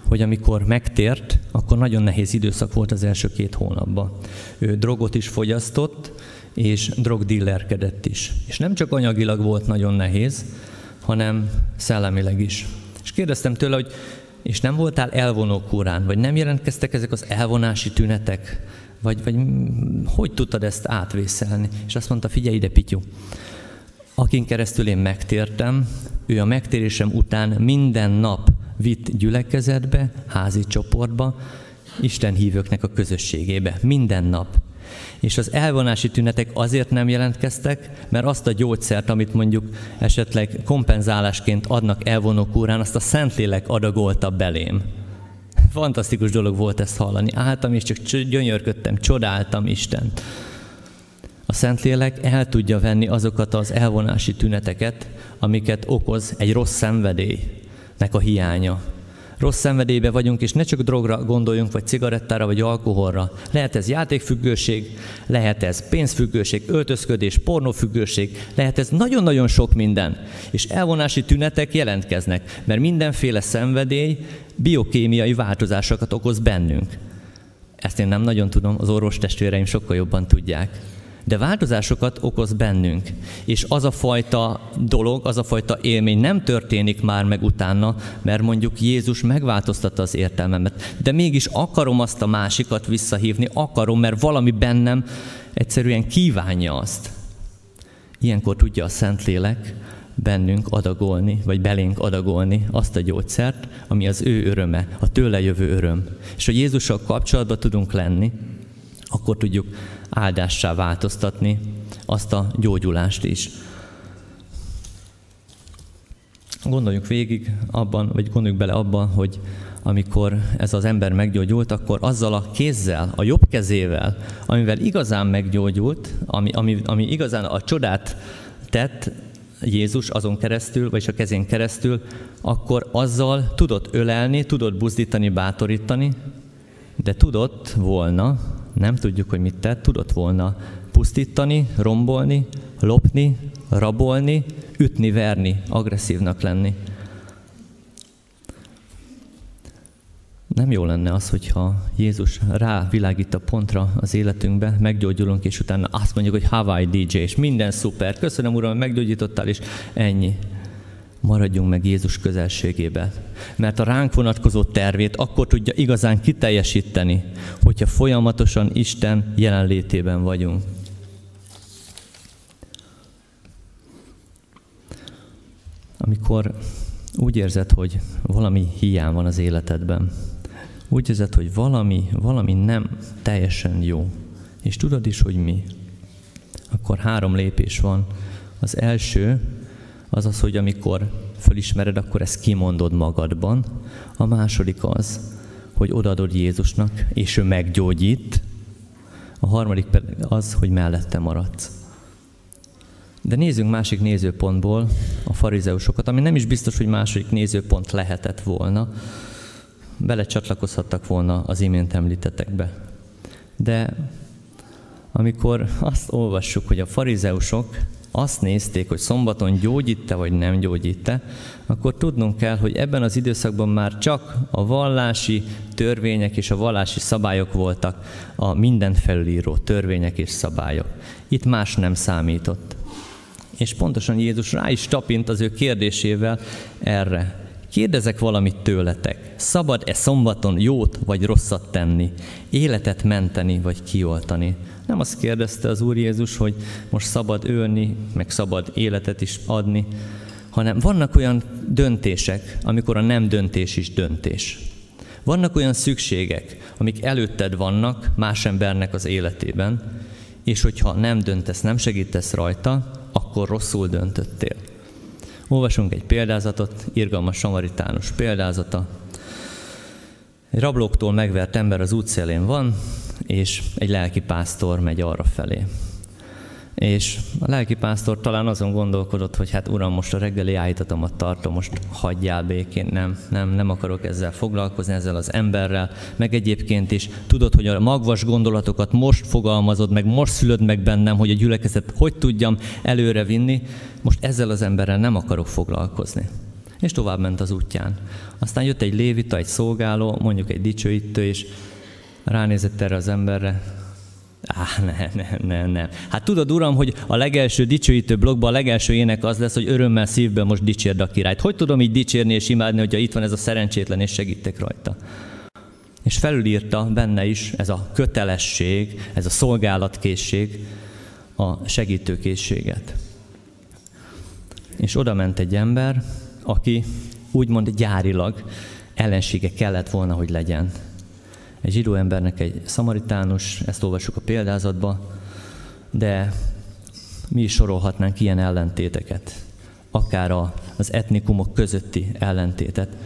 hogy amikor megtért, akkor nagyon nehéz időszak volt az első két hónapban. Ő drogot is fogyasztott, és drogdillerkedett is. És nem csak anyagilag volt nagyon nehéz, hanem szellemileg is. És kérdeztem tőle, hogy és nem voltál elvonó kúrán, vagy nem jelentkeztek ezek az elvonási tünetek, vagy, vagy hogy tudtad ezt átvészelni? És azt mondta, figyelj ide, Pityu, akin keresztül én megtértem, ő a megtérésem után minden nap vitt gyülekezetbe, házi csoportba, Isten hívőknek a közösségébe, minden nap. És az elvonási tünetek azért nem jelentkeztek, mert azt a gyógyszert, amit mondjuk esetleg kompenzálásként adnak elvonók órán, azt a Szentlélek adagolta belém. Fantasztikus dolog volt ezt hallani. Álltam és csak gyönyörködtem, csodáltam Istent. A Szentlélek el tudja venni azokat az elvonási tüneteket, amiket okoz egy rossz szenvedélynek a hiánya. Rossz szenvedélybe vagyunk, és ne csak drogra gondoljunk, vagy cigarettára, vagy alkoholra. Lehet ez játékfüggőség, lehet ez pénzfüggőség, öltözködés, pornófüggőség, lehet ez nagyon-nagyon sok minden. És elvonási tünetek jelentkeznek, mert mindenféle szenvedély biokémiai változásokat okoz bennünk. Ezt én nem nagyon tudom, az orvos testvéreim sokkal jobban tudják. De változásokat okoz bennünk. És az a fajta dolog, az a fajta élmény nem történik már meg utána, mert mondjuk Jézus megváltoztatta az értelmemet. De mégis akarom azt a másikat visszahívni, akarom, mert valami bennem egyszerűen kívánja azt. Ilyenkor tudja a Szentlélek bennünk adagolni, vagy belénk adagolni azt a gyógyszert, ami az ő öröme, a tőle jövő öröm. És hogy Jézussal kapcsolatban tudunk lenni, akkor tudjuk áldássá változtatni azt a gyógyulást is. Gondoljuk végig abban, vagy gondoljuk bele abban, hogy amikor ez az ember meggyógyult, akkor azzal a kézzel, a jobb kezével, amivel igazán meggyógyult, ami, ami, ami igazán a csodát tett Jézus azon keresztül, vagy a kezén keresztül, akkor azzal tudott ölelni, tudott buzdítani, bátorítani, de tudott volna, nem tudjuk, hogy mit tett, tudott volna pusztítani, rombolni, lopni, rabolni, ütni, verni, agresszívnak lenni. Nem jó lenne az, hogyha Jézus rávilágít a pontra az életünkbe, meggyógyulunk, és utána azt mondjuk, hogy Hawaii DJ, és minden szuper, köszönöm Uram, meggyógyítottál, és ennyi. Maradjunk meg Jézus közelségébe. Mert a ránk vonatkozó tervét akkor tudja igazán kiteljesíteni, hogyha folyamatosan Isten jelenlétében vagyunk. Amikor úgy érzed, hogy valami hiány van az életedben, úgy érzed, hogy valami, valami nem teljesen jó, és tudod is, hogy mi, akkor három lépés van. Az első az az, hogy amikor fölismered, akkor ezt kimondod magadban. A második az, hogy odaadod Jézusnak, és ő meggyógyít. A harmadik pedig az, hogy mellette maradsz. De nézzünk másik nézőpontból a farizeusokat, ami nem is biztos, hogy második nézőpont lehetett volna, belecsatlakozhattak volna az imént említetekbe. De amikor azt olvassuk, hogy a farizeusok azt nézték, hogy szombaton gyógyít-e vagy nem gyógyít-e, akkor tudnunk kell, hogy ebben az időszakban már csak a vallási törvények és a vallási szabályok voltak a minden felülíró törvények és szabályok. Itt más nem számított. És pontosan Jézus rá is tapint az ő kérdésével erre. Kérdezek valamit tőletek. Szabad-e szombaton jót vagy rosszat tenni? Életet menteni vagy kioltani? Nem azt kérdezte az Úr Jézus, hogy most szabad ölni, meg szabad életet is adni, hanem vannak olyan döntések, amikor a nem döntés is döntés. Vannak olyan szükségek, amik előtted vannak más embernek az életében, és hogyha nem döntesz, nem segítesz rajta, akkor rosszul döntöttél. Olvasunk egy példázatot, irgalmas samaritánus példázata. Egy rablóktól megvert ember az útszélén van, és egy lelki pásztor megy arra felé. És a lelki pásztor talán azon gondolkodott, hogy hát uram, most a reggeli állítatomat tartom, most hagyjál békén, nem, nem, nem akarok ezzel foglalkozni, ezzel az emberrel, meg egyébként is tudod, hogy a magvas gondolatokat most fogalmazod, meg most szülöd meg bennem, hogy a gyülekezet hogy tudjam előre vinni, most ezzel az emberrel nem akarok foglalkozni. És tovább ment az útján. Aztán jött egy lévita, egy szolgáló, mondjuk egy dicsőítő, és ránézett erre az emberre, Á, nem, nem, nem, nem. Hát tudod, Uram, hogy a legelső dicsőítő blogban a legelső ének az lesz, hogy örömmel szívből most dicsérd a királyt. Hogy tudom így dicsérni és imádni, hogyha itt van ez a szerencsétlen, és segítek rajta? És felülírta benne is ez a kötelesség, ez a szolgálatkészség, a segítőkészséget. És oda ment egy ember, aki úgymond gyárilag ellensége kellett volna, hogy legyen egy zsidó embernek egy szamaritánus, ezt olvassuk a példázatba, de mi is sorolhatnánk ilyen ellentéteket. Akár az etnikumok közötti ellentétet,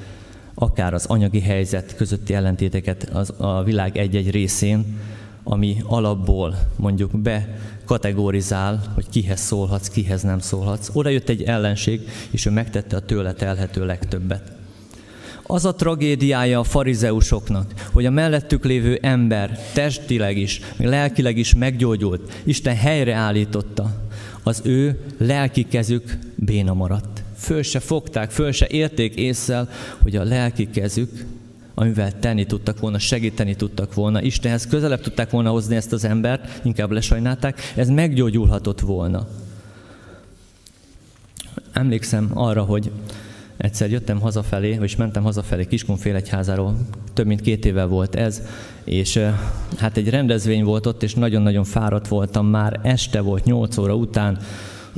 akár az anyagi helyzet közötti ellentéteket az, a világ egy-egy részén, ami alapból mondjuk be kategorizál, hogy kihez szólhatsz, kihez nem szólhatsz. Oda jött egy ellenség, és ő megtette a tőle telhető legtöbbet. Az a tragédiája a farizeusoknak, hogy a mellettük lévő ember testileg is, lelkileg is meggyógyult, Isten helyreállította. Az ő lelki kezük béna maradt. Föl se fogták, föl se érték észszel, hogy a lelki kezük amivel tenni tudtak volna, segíteni tudtak volna, Istenhez közelebb tudták volna hozni ezt az embert, inkább lesajnálták, ez meggyógyulhatott volna. Emlékszem arra, hogy egyszer jöttem hazafelé, vagy mentem hazafelé Kiskunfélegyházáról, több mint két éve volt ez, és hát egy rendezvény volt ott, és nagyon-nagyon fáradt voltam, már este volt, 8 óra után,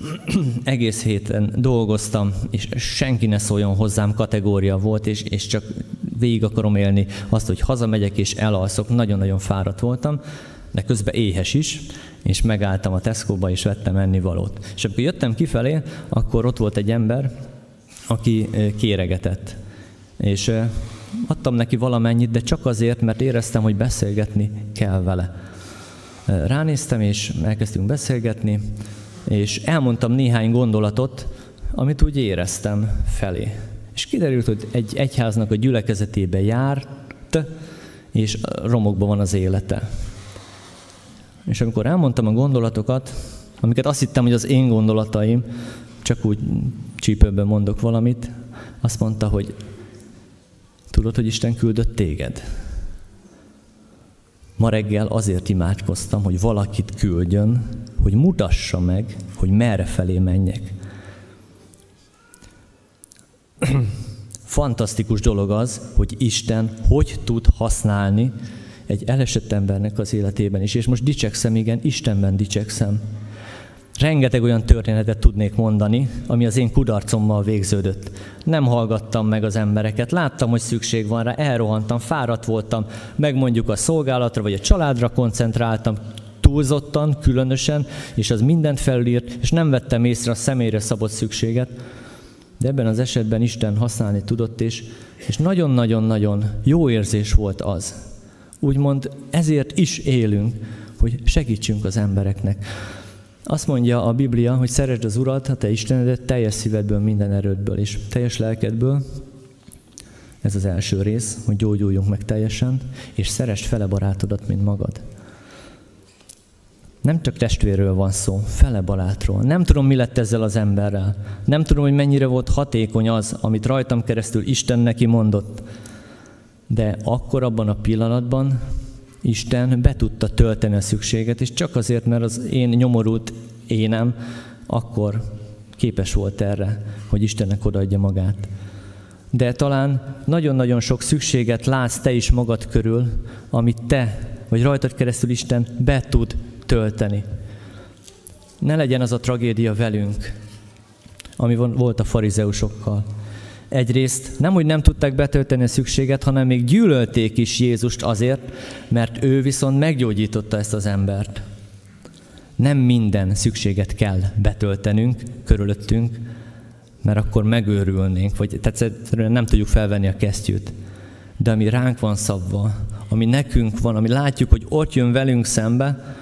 egész héten dolgoztam, és senki ne szóljon hozzám kategória volt, és, és csak végig akarom élni azt, hogy hazamegyek és elalszok. Nagyon-nagyon fáradt voltam, de közben éhes is, és megálltam a Tesco-ba, és vettem ennivalót. És amikor jöttem kifelé, akkor ott volt egy ember, aki kéregetett. És adtam neki valamennyit, de csak azért, mert éreztem, hogy beszélgetni kell vele. Ránéztem, és elkezdtünk beszélgetni, és elmondtam néhány gondolatot, amit úgy éreztem felé. És kiderült, hogy egy egyháznak a gyülekezetébe járt, és romokban van az élete. És amikor elmondtam a gondolatokat, amiket azt hittem, hogy az én gondolataim, csak úgy csípőben mondok valamit, azt mondta, hogy tudod, hogy Isten küldött téged? Ma reggel azért imádkoztam, hogy valakit küldjön, hogy mutassa meg, hogy merre felé menjek. Fantasztikus dolog az, hogy Isten hogy tud használni egy elesett embernek az életében is. És most dicsekszem, igen, Istenben dicsekszem. Rengeteg olyan történetet tudnék mondani, ami az én kudarcommal végződött. Nem hallgattam meg az embereket, láttam, hogy szükség van rá, elrohantam, fáradt voltam, meg mondjuk a szolgálatra vagy a családra koncentráltam, túlzottan, különösen, és az mindent felírt, és nem vettem észre a személyre szabott szükséget. De ebben az esetben Isten használni tudott, és, és nagyon-nagyon-nagyon jó érzés volt az. Úgymond ezért is élünk, hogy segítsünk az embereknek. Azt mondja a Biblia, hogy szeresd az Urat, ha te Istenedet teljes szívedből, minden erődből és teljes lelkedből. Ez az első rész, hogy gyógyuljunk meg teljesen, és szeresd fele barátodat, mint magad. Nem csak testvérről van szó, fele barátról. Nem tudom, mi lett ezzel az emberrel. Nem tudom, hogy mennyire volt hatékony az, amit rajtam keresztül Isten neki mondott. De akkor abban a pillanatban Isten be tudta tölteni a szükséget, és csak azért, mert az én nyomorult énem akkor képes volt erre, hogy Istennek odaadja magát. De talán nagyon-nagyon sok szükséget látsz te is magad körül, amit te, vagy rajtad keresztül Isten be tud tölteni. Ne legyen az a tragédia velünk, ami volt a farizeusokkal. Egyrészt nem, hogy nem tudták betölteni a szükséget, hanem még gyűlölték is Jézust azért, mert ő viszont meggyógyította ezt az embert. Nem minden szükséget kell betöltenünk körülöttünk, mert akkor megőrülnénk, vagy tehát nem tudjuk felvenni a kesztyűt. De ami ránk van szabva, ami nekünk van, ami látjuk, hogy ott jön velünk szembe,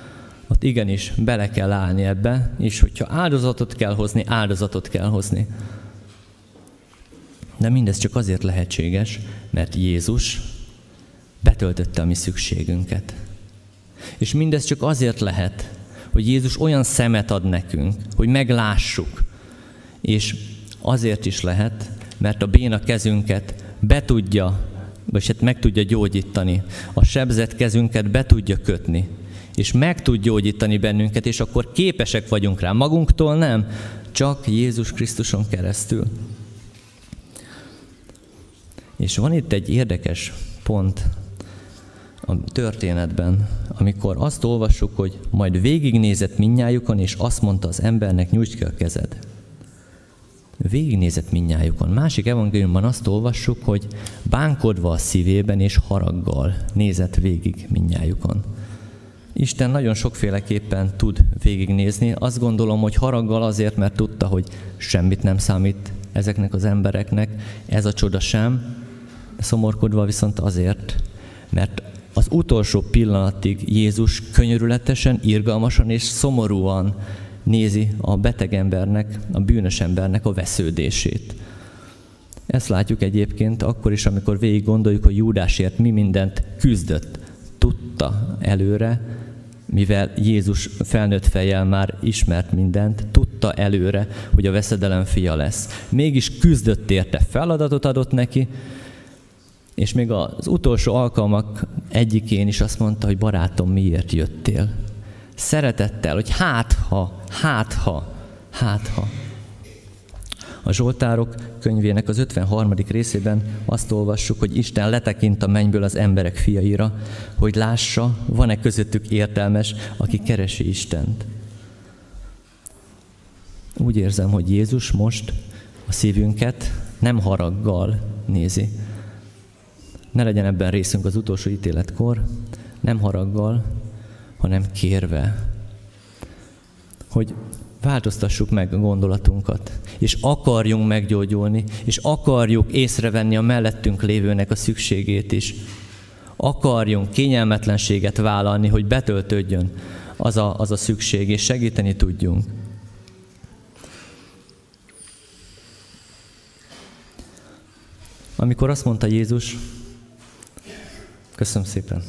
ott igenis bele kell állni ebbe, és hogyha áldozatot kell hozni, áldozatot kell hozni. De mindez csak azért lehetséges, mert Jézus betöltötte a mi szükségünket. És mindez csak azért lehet, hogy Jézus olyan szemet ad nekünk, hogy meglássuk. És azért is lehet, mert a béna kezünket be tudja, vagy hát meg tudja gyógyítani. A sebzett kezünket be tudja kötni és meg tud gyógyítani bennünket, és akkor képesek vagyunk rá. Magunktól nem, csak Jézus Krisztuson keresztül. És van itt egy érdekes pont a történetben, amikor azt olvassuk, hogy majd végignézett minnyájukon, és azt mondta az embernek, nyújtsd ki a kezed. Végignézett minnyájukon. Másik evangéliumban azt olvassuk, hogy bánkodva a szívében és haraggal nézett végig minnyájukon. Isten nagyon sokféleképpen tud végignézni. Azt gondolom, hogy haraggal azért, mert tudta, hogy semmit nem számít ezeknek az embereknek, ez a csoda sem, szomorkodva viszont azért, mert az utolsó pillanatig Jézus könyörületesen, irgalmasan és szomorúan nézi a beteg embernek, a bűnös embernek a vesződését. Ezt látjuk egyébként akkor is, amikor végig gondoljuk, hogy Júdásért mi mindent küzdött. Tudta előre, mivel Jézus felnőtt fejjel már ismert mindent, tudta előre, hogy a veszedelem fia lesz. Mégis küzdött érte, feladatot adott neki, És még az utolsó alkalmak egyikén is azt mondta, hogy barátom, miért jöttél? Szeretettel, hogy hát ha, hát ha, hát ha. A Zsoltárok könyvének az 53. részében azt olvassuk, hogy Isten letekint a mennyből az emberek fiaira, hogy lássa, van-e közöttük értelmes, aki keresi Istent. Úgy érzem, hogy Jézus most a szívünket nem haraggal nézi. Ne legyen ebben részünk az utolsó ítéletkor, nem haraggal, hanem kérve, hogy változtassuk meg a gondolatunkat, és akarjunk meggyógyulni, és akarjuk észrevenni a mellettünk lévőnek a szükségét is. Akarjunk kényelmetlenséget vállalni, hogy betöltődjön az a, az a szükség, és segíteni tudjunk. Amikor azt mondta Jézus, köszönöm szépen,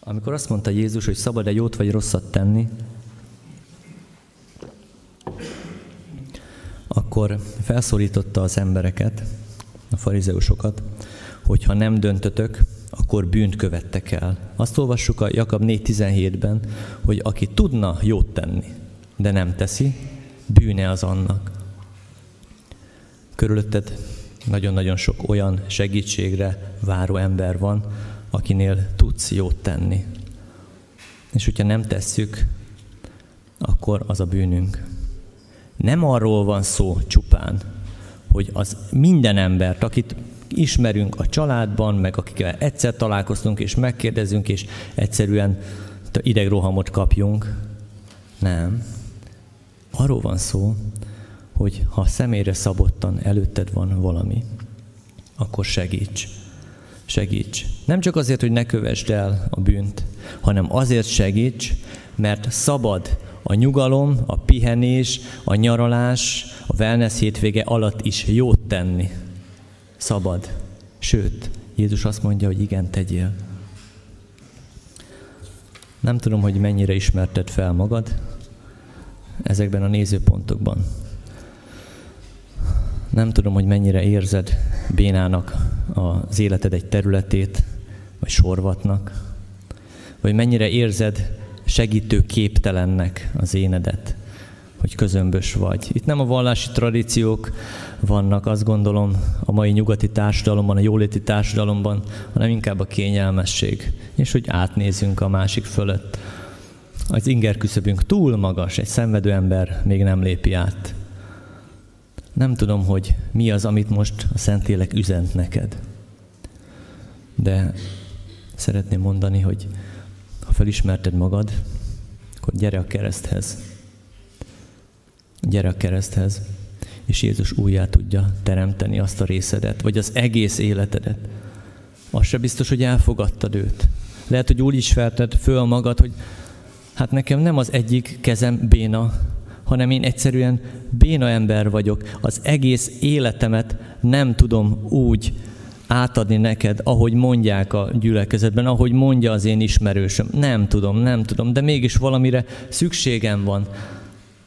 amikor azt mondta Jézus, hogy szabad-e jót vagy rosszat tenni, akkor felszólította az embereket, a farizeusokat, hogy ha nem döntötök, akkor bűnt követtek el. Azt olvassuk a Jakab 4.17-ben, hogy aki tudna jót tenni, de nem teszi, bűne az annak. Körülötted nagyon-nagyon sok olyan segítségre váró ember van, akinél tudsz jót tenni. És hogyha nem tesszük, akkor az a bűnünk. Nem arról van szó csupán, hogy az minden embert, akit ismerünk a családban, meg akikkel egyszer találkoztunk, és megkérdezünk, és egyszerűen idegrohamot kapjunk. Nem. Arról van szó, hogy ha személyre szabottan előtted van valami, akkor segíts. Segíts. Nem csak azért, hogy ne kövesd el a bűnt, hanem azért segíts, mert szabad a nyugalom, a pihenés, a nyaralás, a wellness hétvége alatt is jót tenni. Szabad. Sőt, Jézus azt mondja, hogy igen, tegyél. Nem tudom, hogy mennyire ismerted fel magad ezekben a nézőpontokban. Nem tudom, hogy mennyire érzed bénának az életed egy területét, vagy sorvatnak, vagy mennyire érzed segítő képtelennek az énedet, hogy közömbös vagy. Itt nem a vallási tradíciók vannak, azt gondolom, a mai nyugati társadalomban, a jóléti társadalomban, hanem inkább a kényelmesség, és hogy átnézünk a másik fölött. Az inger küszöbünk túl magas, egy szenvedő ember még nem lépi át. Nem tudom, hogy mi az, amit most a Szentlélek üzent neked. De szeretném mondani, hogy ha felismerted magad, akkor gyere a kereszthez. Gyere a kereszthez, és Jézus újjá tudja teremteni azt a részedet, vagy az egész életedet. Az se biztos, hogy elfogadtad őt. Lehet, hogy úgy is felted föl magad, hogy hát nekem nem az egyik kezem béna, hanem én egyszerűen béna ember vagyok. Az egész életemet nem tudom úgy átadni neked, ahogy mondják a gyülekezetben, ahogy mondja az én ismerősöm. Nem tudom, nem tudom, de mégis valamire szükségem van.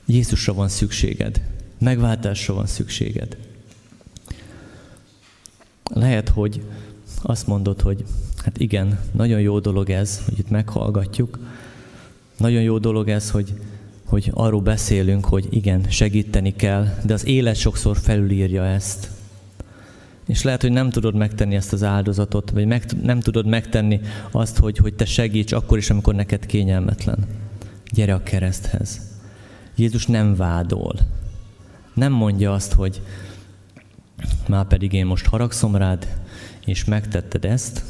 Jézusra van szükséged. Megváltásra van szükséged. Lehet, hogy azt mondod, hogy hát igen, nagyon jó dolog ez, hogy itt meghallgatjuk. Nagyon jó dolog ez, hogy hogy arról beszélünk, hogy igen, segíteni kell, de az élet sokszor felülírja ezt. És lehet, hogy nem tudod megtenni ezt az áldozatot, vagy meg, nem tudod megtenni azt, hogy, hogy te segíts akkor is, amikor neked kényelmetlen. Gyere a kereszthez. Jézus nem vádol. Nem mondja azt, hogy már pedig én most haragszom rád, és megtetted ezt,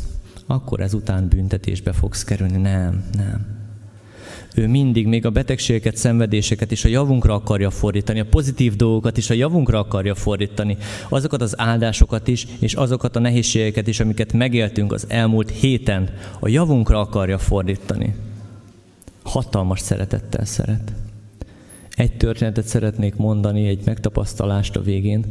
akkor ezután büntetésbe fogsz kerülni. Nem, nem ő mindig még a betegségeket, szenvedéseket is a javunkra akarja fordítani, a pozitív dolgokat is a javunkra akarja fordítani, azokat az áldásokat is, és azokat a nehézségeket is, amiket megéltünk az elmúlt héten, a javunkra akarja fordítani. Hatalmas szeretettel szeret. Egy történetet szeretnék mondani, egy megtapasztalást a végén.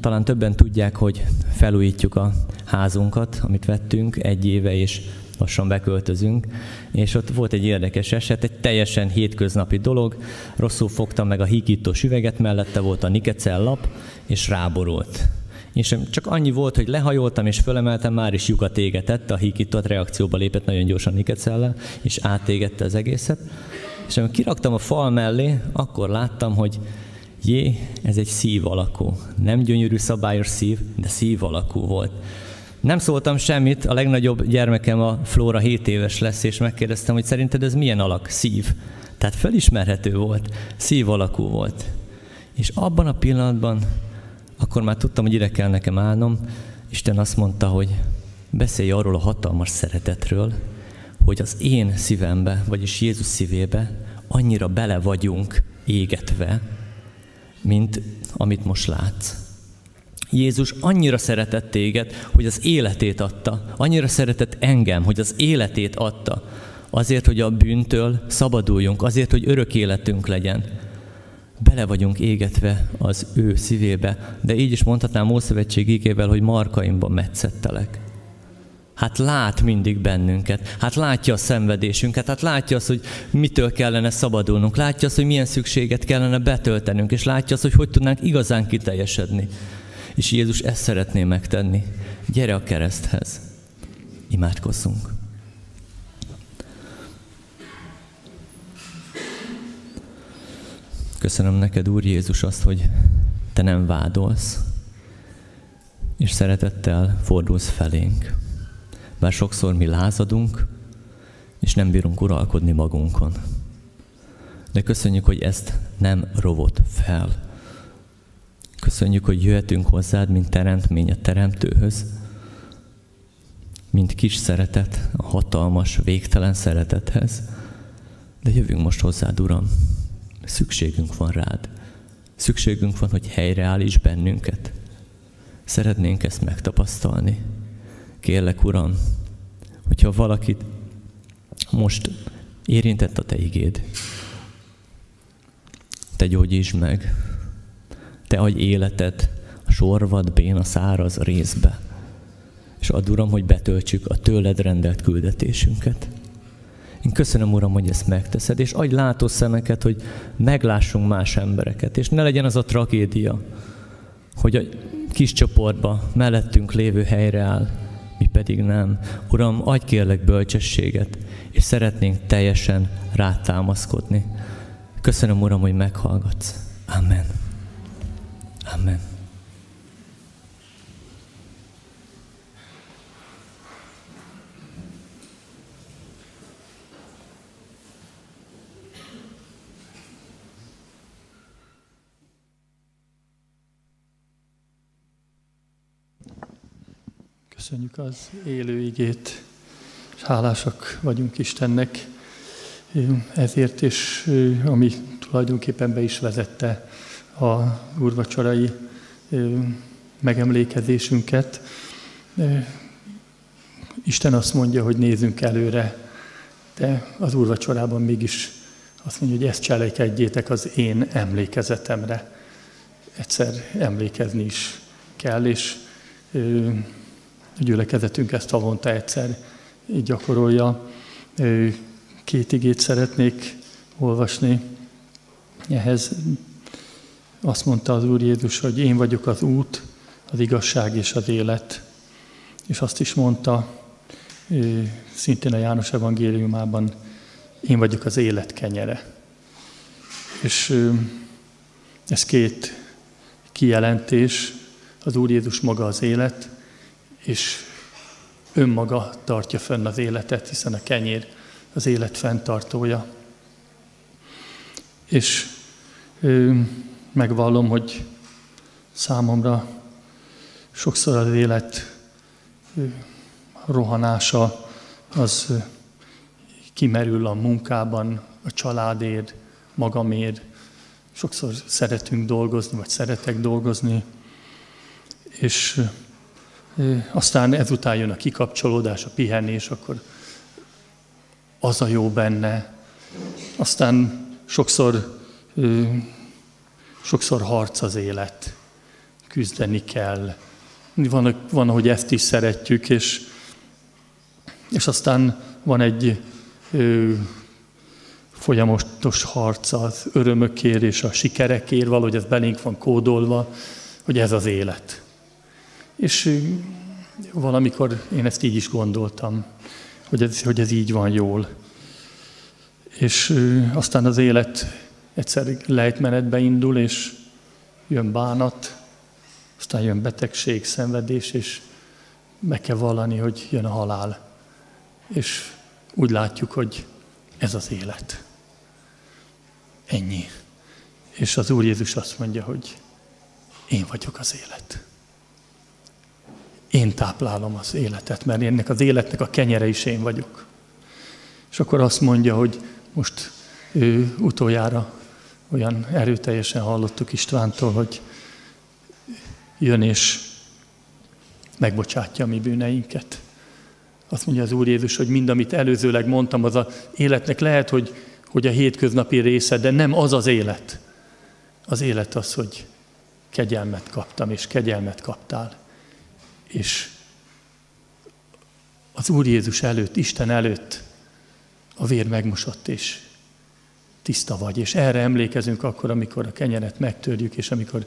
Talán többen tudják, hogy felújítjuk a házunkat, amit vettünk egy éve, és lassan beköltözünk, és ott volt egy érdekes eset, egy teljesen hétköznapi dolog, rosszul fogtam meg a hígítós üveget, mellette volt a nikecell lap, és ráborult. És csak annyi volt, hogy lehajoltam és fölemeltem, már is lyukat égetett, a híkított reakcióba lépett nagyon gyorsan Nikecellel, és átégette az egészet. És amikor kiraktam a fal mellé, akkor láttam, hogy jé, ez egy szív alakú. Nem gyönyörű szabályos szív, de szív alakú volt. Nem szóltam semmit, a legnagyobb gyermekem a Flóra 7 éves lesz, és megkérdeztem, hogy szerinted ez milyen alak? Szív. Tehát felismerhető volt, szív alakú volt. És abban a pillanatban, akkor már tudtam, hogy ide kell nekem állnom, Isten azt mondta, hogy beszélj arról a hatalmas szeretetről, hogy az én szívembe, vagyis Jézus szívébe annyira bele vagyunk égetve, mint amit most látsz. Jézus annyira szeretett téged, hogy az életét adta. Annyira szeretett engem, hogy az életét adta. Azért, hogy a bűntől szabaduljunk, azért, hogy örök életünk legyen. Bele vagyunk égetve az ő szívébe, de így is mondhatnám Ószövetség ígével, hogy markaimban metszettelek. Hát lát mindig bennünket, hát látja a szenvedésünket, hát látja azt, hogy mitől kellene szabadulnunk, látja azt, hogy milyen szükséget kellene betöltenünk, és látja azt, hogy hogy tudnánk igazán kiteljesedni. És Jézus ezt szeretné megtenni. Gyere a kereszthez. Imádkozzunk. Köszönöm neked, Úr Jézus, azt, hogy te nem vádolsz, és szeretettel fordulsz felénk. Bár sokszor mi lázadunk, és nem bírunk uralkodni magunkon. De köszönjük, hogy ezt nem rovott fel. Köszönjük, hogy jöhetünk hozzád, mint teremtmény a teremtőhöz, mint kis szeretet a hatalmas, végtelen szeretethez. De jövünk most hozzád, Uram. Szükségünk van rád. Szükségünk van, hogy helyreállíts bennünket. Szeretnénk ezt megtapasztalni. Kérlek, Uram, hogyha valakit most érintett a Te igéd, Te gyógyítsd meg, Te adj életet a sorvad, béna, száraz részbe, és add, Uram, hogy betöltsük a Tőled rendelt küldetésünket. Én köszönöm, Uram, hogy ezt megteszed, és adj látó szemeket, hogy meglássunk más embereket, és ne legyen az a tragédia, hogy a kis csoportba mellettünk lévő helyre áll, mi pedig nem. Uram, adj kérlek bölcsességet, és szeretnénk teljesen rátámaszkodni. Köszönöm, Uram, hogy meghallgatsz. Amen. Amen. Köszönjük az élő igét, és hálásak vagyunk Istennek ezért, és ami tulajdonképpen be is vezette a úrvacsorai megemlékezésünket. Isten azt mondja, hogy nézzünk előre, de az úrvacsorában mégis azt mondja, hogy ezt cselekedjétek az én emlékezetemre. Egyszer emlékezni is kell, és gyülekezetünk ezt havonta egyszer gyakorolja. Két igét szeretnék olvasni. Ehhez azt mondta az Úr Jézus, hogy én vagyok az út, az igazság és az élet. És azt is mondta, szintén a János evangéliumában, én vagyok az élet kenyere. És ez két kijelentés, az Úr Jézus maga az élet, és önmaga tartja fenn az életet, hiszen a kenyér az élet fenntartója. És megvallom, hogy számomra sokszor az élet rohanása az kimerül a munkában, a családért, magamért. Sokszor szeretünk dolgozni, vagy szeretek dolgozni, és aztán ezután jön a kikapcsolódás, a pihenés, akkor az a jó benne. Aztán sokszor, sokszor harc az élet, küzdeni kell. Van, van, ahogy ezt is szeretjük, és, és aztán van egy ö, folyamatos harc az örömökért és a sikerekért, valahogy ez belénk van kódolva, hogy ez az élet És valamikor én ezt így is gondoltam, hogy ez, hogy ez így van jól. És aztán az élet egyszer lejtmenetbe indul, és jön bánat, aztán jön betegség, szenvedés, és meg kell vallani, hogy jön a halál. És úgy látjuk, hogy ez az élet. Ennyi. És az Úr Jézus azt mondja, hogy én vagyok az élet. Én táplálom az életet, mert ennek az életnek a kenyere is én vagyok. És akkor azt mondja, hogy most ő utoljára olyan erőteljesen hallottuk Istvántól, hogy jön és megbocsátja a mi bűneinket. Azt mondja az Úr Jézus, hogy mind, amit előzőleg mondtam, az a életnek lehet, hogy, hogy a hétköznapi része, de nem az az élet. Az élet az, hogy kegyelmet kaptam, és kegyelmet kaptál. És az Úr Jézus előtt, Isten előtt a vér megmosott, és tiszta vagy. És erre emlékezünk akkor, amikor a kenyeret megtörjük, és amikor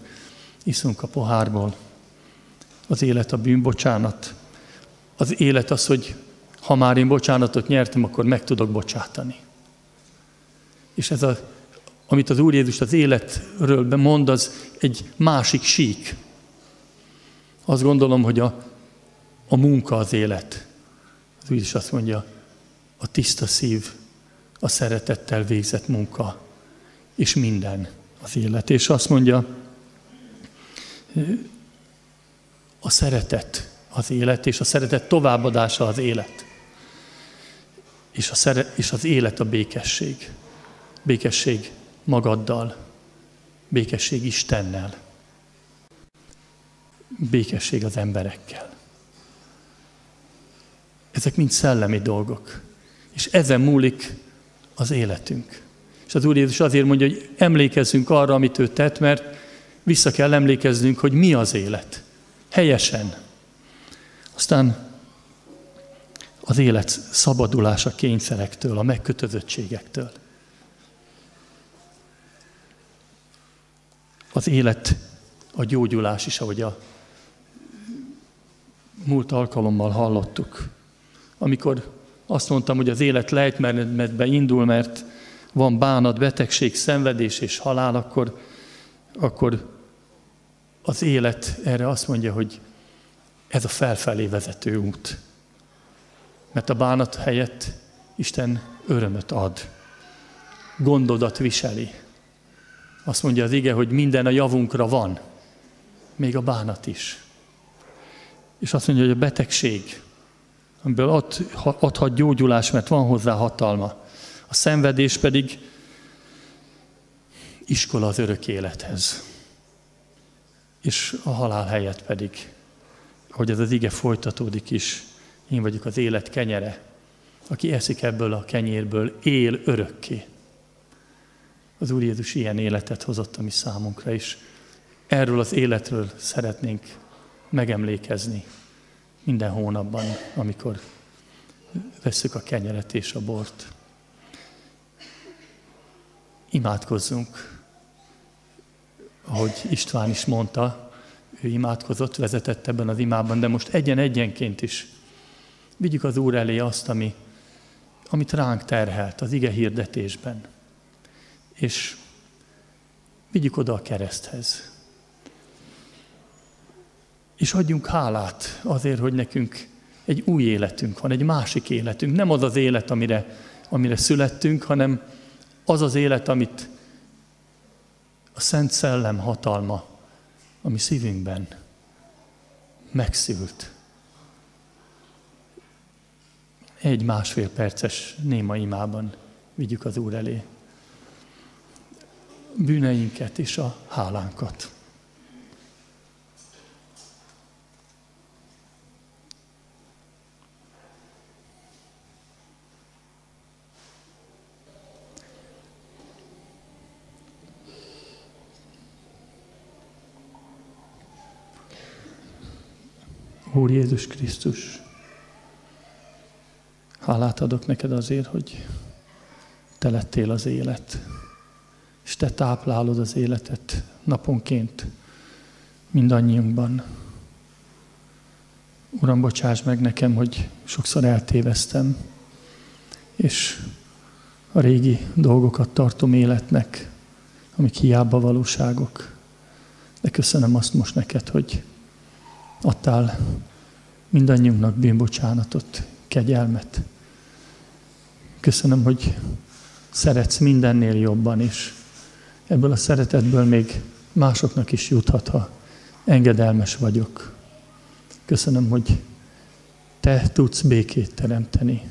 iszunk a pohárból. Az élet a bűnbocsánat. Az élet az, hogy ha már én bocsánatot nyertem, akkor meg tudok bocsátani. És ez a, amit az Úr Jézus az életről mond, az egy másik sík. Azt gondolom, hogy a, a munka az élet. Az Úr is azt mondja, a tiszta szív, a szeretettel végzett munka, és minden az élet. És azt mondja, a szeretet az élet, és a szeretet továbbadása az élet. És, a szere- és az élet a békesség. Békesség magaddal, békesség Istennel, békesség az emberekkel. Ezek mind szellemi dolgok. És ezen múlik az életünk. És az Úr Jézus azért mondja, hogy emlékezzünk arra, amit ő tett, mert vissza kell emlékeznünk, hogy mi az élet. Helyesen. Aztán az élet szabadulása kényszerektől, a megkötözöttségektől. Az élet a gyógyulás is, ahogy a múlt alkalommal hallottuk. Amikor azt mondtam, hogy az élet lejtmenetbe indul, mert van bánat, betegség, szenvedés és halál, akkor, akkor az élet erre azt mondja, hogy ez a felfelé vezető út. Mert a bánat helyett Isten örömöt ad, gondodat viseli. Azt mondja az ige, hogy minden a javunkra van, még a bánat is. És azt mondja, hogy a betegség, amiből ad, adhat gyógyulás, mert van hozzá hatalma. A szenvedés pedig iskola az örök élethez és a halál helyett pedig, hogy ez az ige folytatódik is, én vagyok az élet kenyere, aki eszik ebből a kenyérből, él örökké. Az Úr Jézus ilyen életet hozott a mi számunkra is. Erről az életről szeretnénk megemlékezni minden hónapban, amikor vesszük a kenyeret és a bort. Imádkozzunk ahogy István is mondta, ő imádkozott, vezetett ebben az imában, de most egyen-egyenként is vigyük az Úr elé azt, ami, amit ránk terhelt az ige hirdetésben. És vigyük oda a kereszthez. És adjunk hálát azért, hogy nekünk egy új életünk van, egy másik életünk. Nem az az élet, amire, amire születtünk, hanem az az élet, amit a Szent Szellem hatalma, ami szívünkben megszült. Egy másfél perces néma imában vigyük az Úr elé bűneinket és a hálánkat. Úr Jézus Krisztus, hálát adok neked azért, hogy te lettél az élet, és te táplálod az életet naponként mindannyiunkban. Uram, bocsáss meg nekem, hogy sokszor eltéveztem, és a régi dolgokat tartom életnek, amik hiába valóságok. De köszönöm azt most neked, hogy adtál mindannyiunknak bűnbocsánatot, kegyelmet. Köszönöm, hogy szeretsz mindennél jobban, és ebből a szeretetből még másoknak is juthat, ha engedelmes vagyok. Köszönöm, hogy te tudsz békét teremteni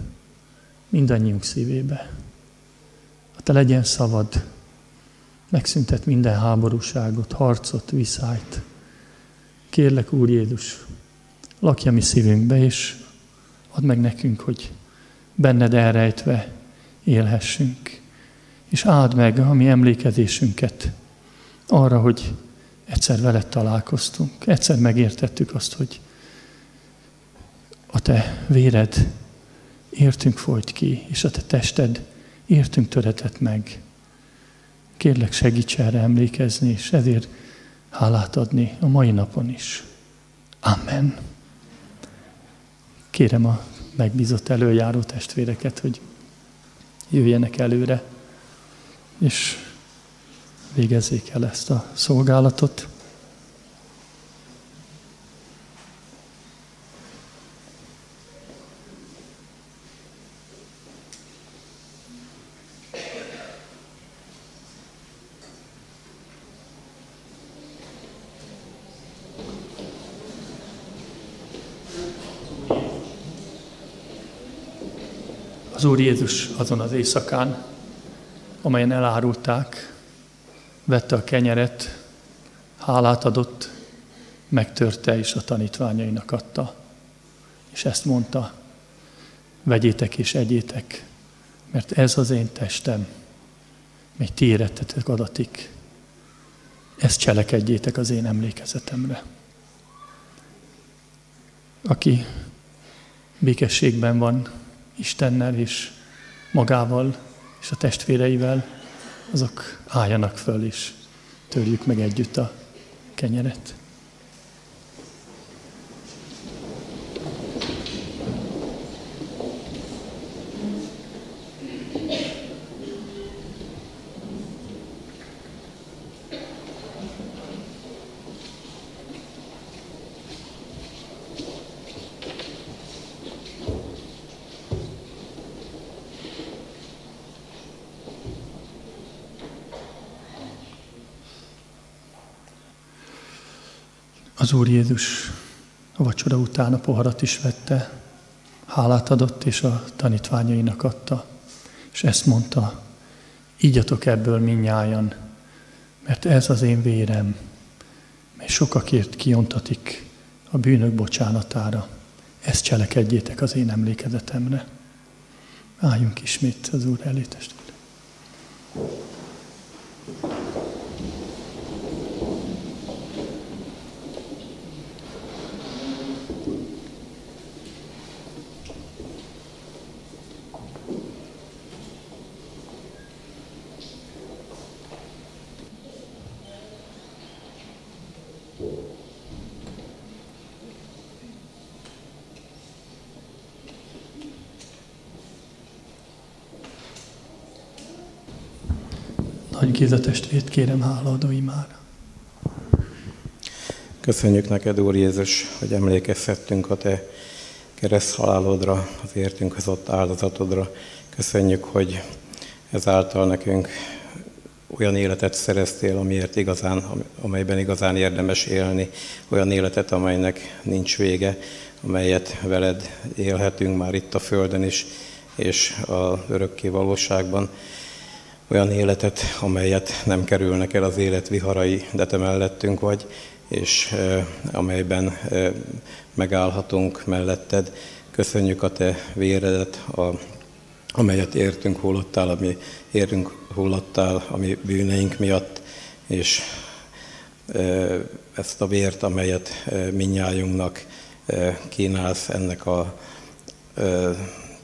mindannyiunk szívébe. Ha te legyen szavad, megszüntet minden háborúságot, harcot, viszályt. Kérlek, Úr Jézus, lakja mi szívünkbe, és add meg nekünk, hogy benned elrejtve élhessünk. És áld meg a mi emlékezésünket arra, hogy egyszer veled találkoztunk, egyszer megértettük azt, hogy a te véred értünk folyt ki, és a te tested értünk töretett meg. Kérlek, segíts erre emlékezni, és ezért hálát adni a mai napon is. Amen. Kérem a megbízott előjáró testvéreket, hogy jöjjenek előre, és végezzék el ezt a szolgálatot. Úr Jézus azon az éjszakán, amelyen elárulták, vette a kenyeret, hálát adott, megtörte és a tanítványainak adta. És ezt mondta, vegyétek és egyétek, mert ez az én testem, mely ti érettetek adatik. Ezt cselekedjétek az én emlékezetemre. Aki békességben van Istennel és magával és a testvéreivel, azok álljanak föl, és törjük meg együtt a kenyeret. Úr Jézus a vacsora után a poharat is vette, hálát adott, és a tanítványainak adta. És ezt mondta, ígyatok ebből minnyájan, mert ez az én vérem, mely sokakért kiontatik a bűnök bocsánatára. Ezt cselekedjétek az én emlékezetemre. Álljunk ismét az Úr elé, testvére. Nagy Géza testvért kérem hálaadó imára. Köszönjük neked, Úr Jézus, hogy emlékezhettünk a Te kereszthalálodra, az értünk hozott áldozatodra. Köszönjük, hogy ezáltal nekünk olyan életet szereztél, amiért igazán, amelyben igazán érdemes élni, olyan életet, amelynek nincs vége, amelyet veled élhetünk már itt a Földön is, és az örökké valóságban olyan életet, amelyet nem kerülnek el az élet viharai, de te mellettünk vagy, és amelyben megállhatunk melletted. Köszönjük a te véredet, a, amelyet értünk hullottál, ami értünk hullottál, ami bűneink miatt, és ezt a vért, amelyet minnyájunknak kínálsz, ennek a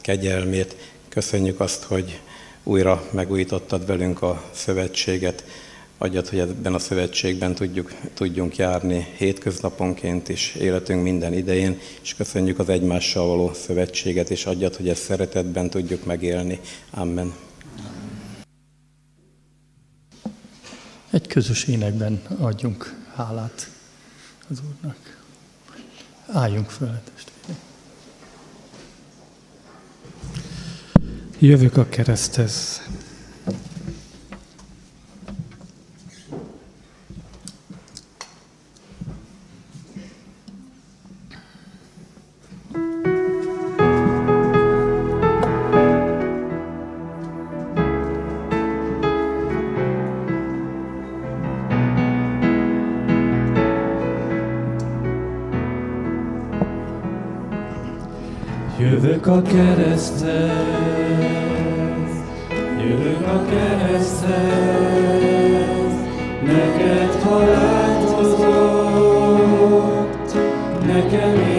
kegyelmét. Köszönjük azt, hogy újra megújítottad velünk a szövetséget, adjad, hogy ebben a szövetségben tudjuk, tudjunk járni hétköznaponként is, életünk minden idején, és köszönjük az egymással való szövetséget, és adjad, hogy ezt szeretetben tudjuk megélni. Amen. Egy közös énekben adjunk hálát az Úrnak. Álljunk föl, testvérek. Jövök a kereszthez. Jövök a kereszthez, a kereszthez, neked halált hozott, nekem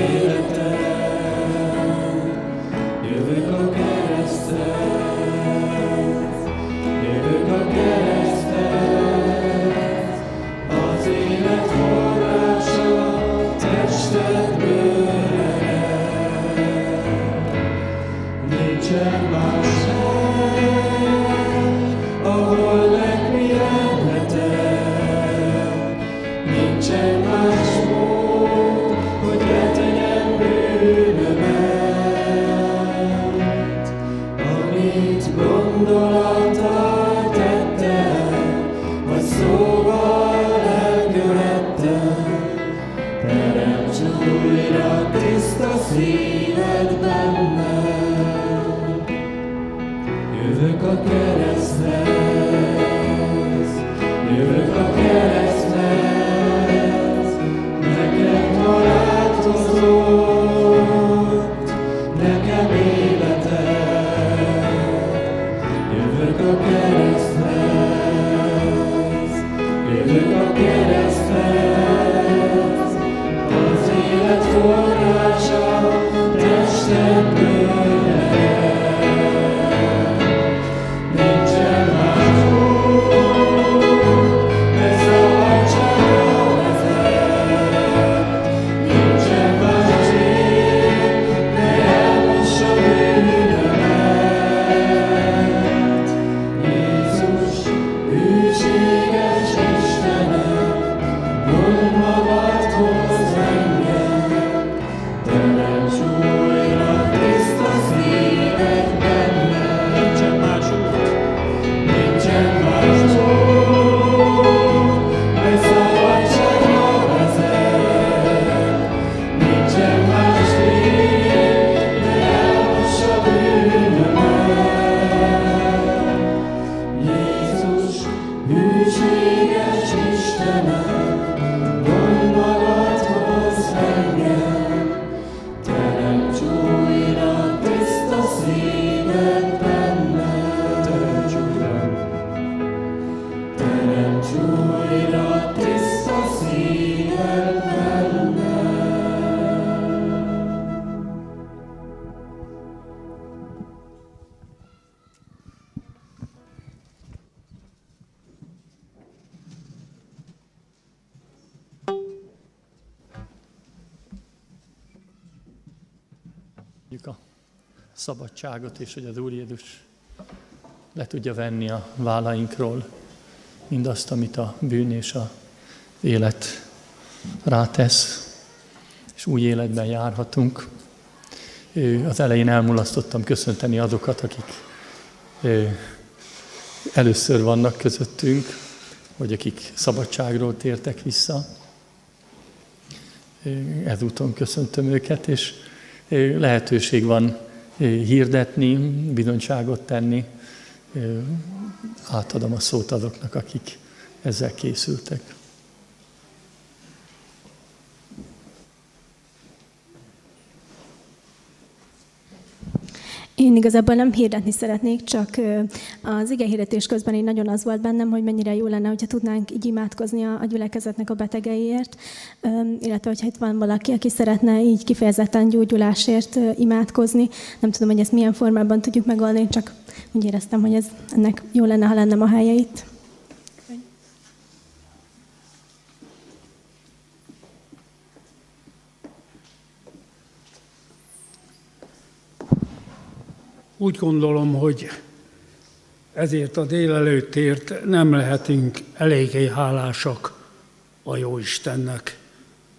szabadságot, és hogy az Úr Jézus le tudja venni a vállainkról mindazt, amit a bűn és a élet rátesz, és új életben járhatunk. Az elején elmulasztottam köszönteni azokat, akik először vannak közöttünk, vagy akik szabadságról tértek vissza. Ezúton köszöntöm őket, és lehetőség van hirdetni, bizonyságot tenni. Átadom a szót azoknak, akik ezzel készültek. Én igazából nem hirdetni szeretnék, csak az ige hirdetés közben így nagyon az volt bennem, hogy mennyire jó lenne, hogyha tudnánk így imádkozni a, gyülekezetnek a betegeiért, illetve hogyha itt van valaki, aki szeretne így kifejezetten gyógyulásért imádkozni. Nem tudom, hogy ezt milyen formában tudjuk megoldani, csak úgy éreztem, hogy ez ennek jó lenne, ha lenne a helye itt. Úgy gondolom, hogy ezért a délelőttért nem lehetünk eléggé hálásak a jó Istennek,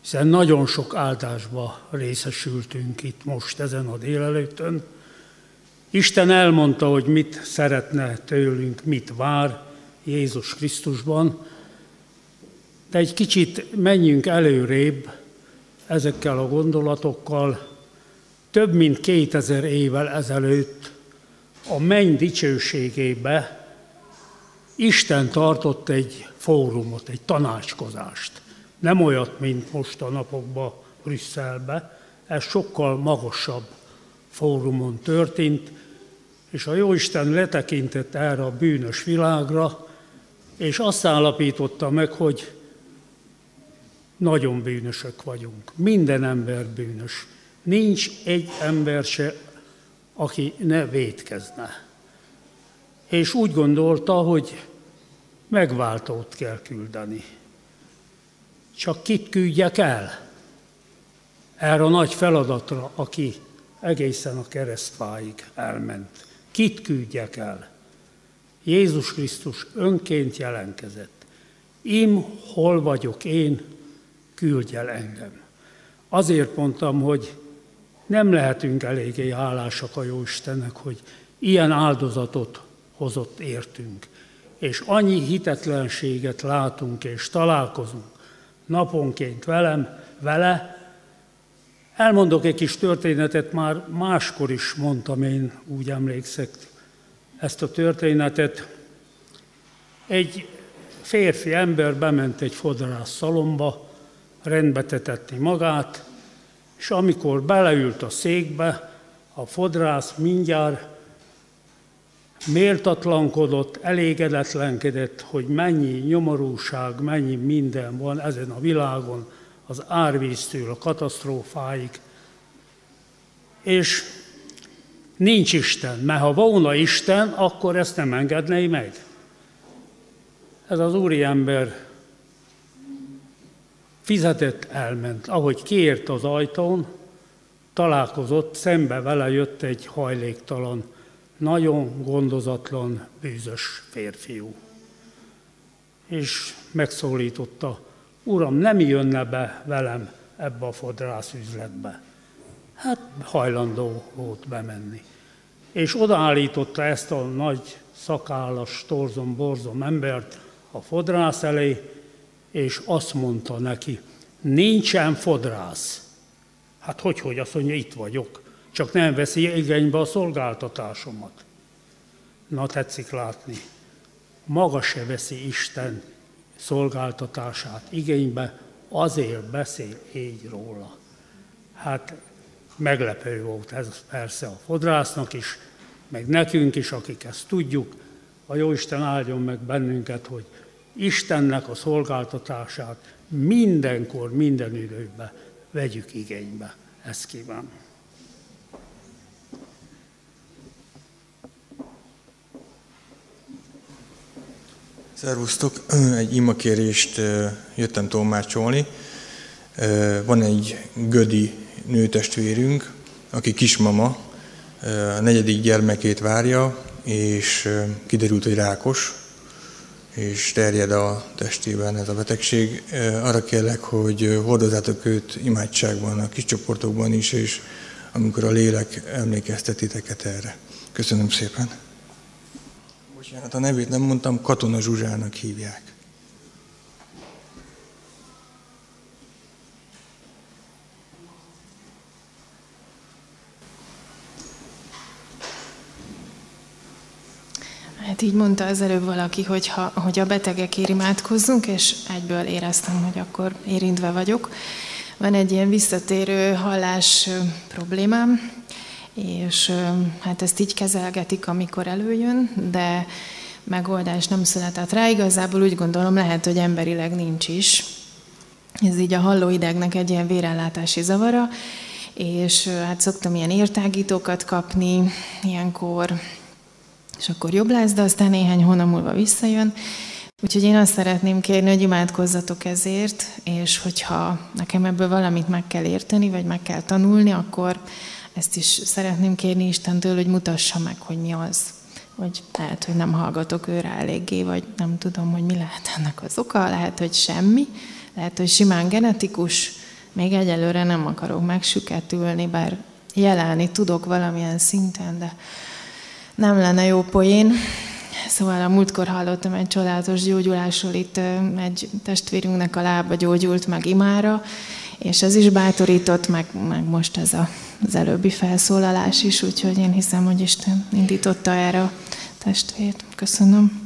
hiszen nagyon sok áldásba részesültünk itt most ezen a délelőttön. Isten elmondta, hogy mit szeretne tőlünk, mit vár Jézus Krisztusban, de egy kicsit menjünk előrébb ezekkel a gondolatokkal. Több mint 2000 évvel ezelőtt a menny dicsőségébe Isten tartott egy fórumot, egy tanácskozást. Nem olyat, mint most a napokban Brüsszelbe, ez sokkal magasabb fórumon történt, és a Jóisten letekintett erre a bűnös világra, és azt állapította meg, hogy nagyon bűnösök vagyunk. Minden ember bűnös. Nincs egy ember se, aki ne védkezne. És úgy gondolta, hogy megváltót kell küldeni. Csak kit küldjek el? Erre a nagy feladatra, aki egészen a keresztfáig elment. Kit küldjek el? Jézus Krisztus önként jelentkezett. Im, hol vagyok én, küldj el engem. Azért mondtam, hogy nem lehetünk eléggé hálásak a jó Istennek, hogy ilyen áldozatot hozott értünk. És annyi hitetlenséget látunk és találkozunk naponként velem, vele. Elmondok egy kis történetet, már máskor is mondtam én, úgy emlékszek ezt a történetet. Egy férfi ember bement egy fodrász szalomba, rendbe magát, és amikor beleült a székbe, a fodrász mindjárt méltatlankodott, elégedetlenkedett, hogy mennyi nyomorúság, mennyi minden van ezen a világon, az árvíztől a katasztrófáig. És nincs Isten, mert ha volna Isten, akkor ezt nem engedné meg. Ez az úriember Fizetett, elment. Ahogy kiért az ajtón, találkozott, szembe vele jött egy hajléktalan, nagyon gondozatlan, bűzös férfiú. És megszólította, Uram, nem jönne be velem ebbe a fodrász üzletbe. Hát hajlandó volt bemenni. És odaállította ezt a nagy szakállas, torzom, borzom embert a fodrász elé, és azt mondta neki, nincsen fodrász. Hát hogy, hogy azt mondja, itt vagyok, csak nem veszi igénybe a szolgáltatásomat. Na, tetszik látni. Maga se veszi Isten szolgáltatását igénybe, azért beszél így róla. Hát meglepő volt ez persze a fodrásznak is, meg nekünk is, akik ezt tudjuk. A Jóisten áldjon meg bennünket, hogy Istennek a szolgáltatását mindenkor, minden időben vegyük igénybe. Ezt kívánom. Szervusztok! Egy imakérést jöttem tolmácsolni. Van egy gödi nőtestvérünk, aki kismama, a negyedik gyermekét várja, és kiderült, hogy rákos, és terjed a testében ez a betegség. Arra kérlek, hogy hordozzátok őt imádságban, a kis csoportokban is, és amikor a lélek emlékeztetiteket erre. Köszönöm szépen. Bocsánat, a nevét nem mondtam, Katona Zsuzsának hívják. Hát így mondta az előbb valaki, hogy, ha, hogy a betegekért imádkozzunk, és egyből éreztem, hogy akkor érintve vagyok. Van egy ilyen visszatérő hallás problémám, és hát ezt így kezelgetik, amikor előjön, de megoldás nem született rá. Igazából úgy gondolom, lehet, hogy emberileg nincs is. Ez így a hallóidegnek egy ilyen vérellátási zavara, és hát szoktam ilyen értágítókat kapni ilyenkor, és akkor jobb lesz, de aztán néhány hónap múlva visszajön. Úgyhogy én azt szeretném kérni, hogy imádkozzatok ezért, és hogyha nekem ebből valamit meg kell érteni, vagy meg kell tanulni, akkor ezt is szeretném kérni Istentől, hogy mutassa meg, hogy mi az. Hogy lehet, hogy nem hallgatok őre eléggé, vagy nem tudom, hogy mi lehet ennek az oka, lehet, hogy semmi, lehet, hogy simán genetikus, még egyelőre nem akarok megsüketülni, bár jelenni tudok valamilyen szinten, de nem lenne jó poén. Szóval a múltkor hallottam egy csodálatos gyógyulásról, itt egy testvérünknek a lába gyógyult meg imára, és ez is bátorított, meg, meg most ez a, az előbbi felszólalás is, úgyhogy én hiszem, hogy Isten indította erre a testvért. Köszönöm.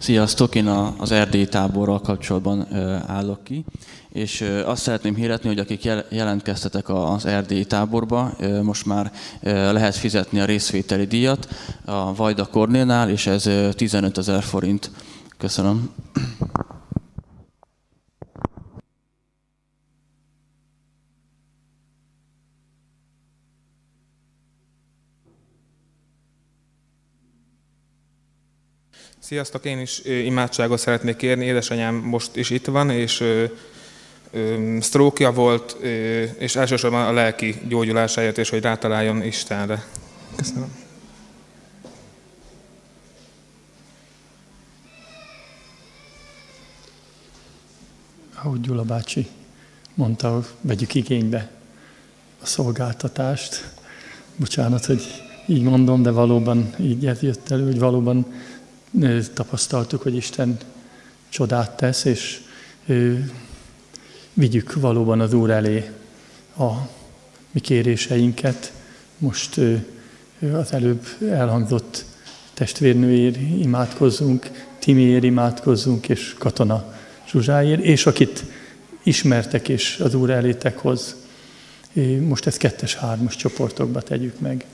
Sziasztok, én az erdélyi táborral kapcsolatban állok ki, és azt szeretném hirdetni, hogy akik jelentkeztetek az erdélyi táborba, most már lehet fizetni a részvételi díjat a Vajda Kornélnál, és ez 15 ezer forint. Köszönöm. Sziasztok, én is imádságot szeretnék kérni. Édesanyám most is itt van, és sztrókja volt, és elsősorban a lelki gyógyulásáért, és hogy rátaláljon Istenre. Köszönöm. Ahogy Gyula bácsi mondta, vegyük igénybe a szolgáltatást. Bocsánat, hogy így mondom, de valóban így jött elő, hogy valóban tapasztaltuk, hogy Isten csodát tesz, és vigyük valóban az Úr elé a mi kéréseinket. Most az előbb elhangzott testvérnőért imádkozzunk, Timiért imádkozzunk, és Katona Zsuzsáért, és akit ismertek és az Úr elétek hoz. Most ezt kettes-hármas csoportokba tegyük meg.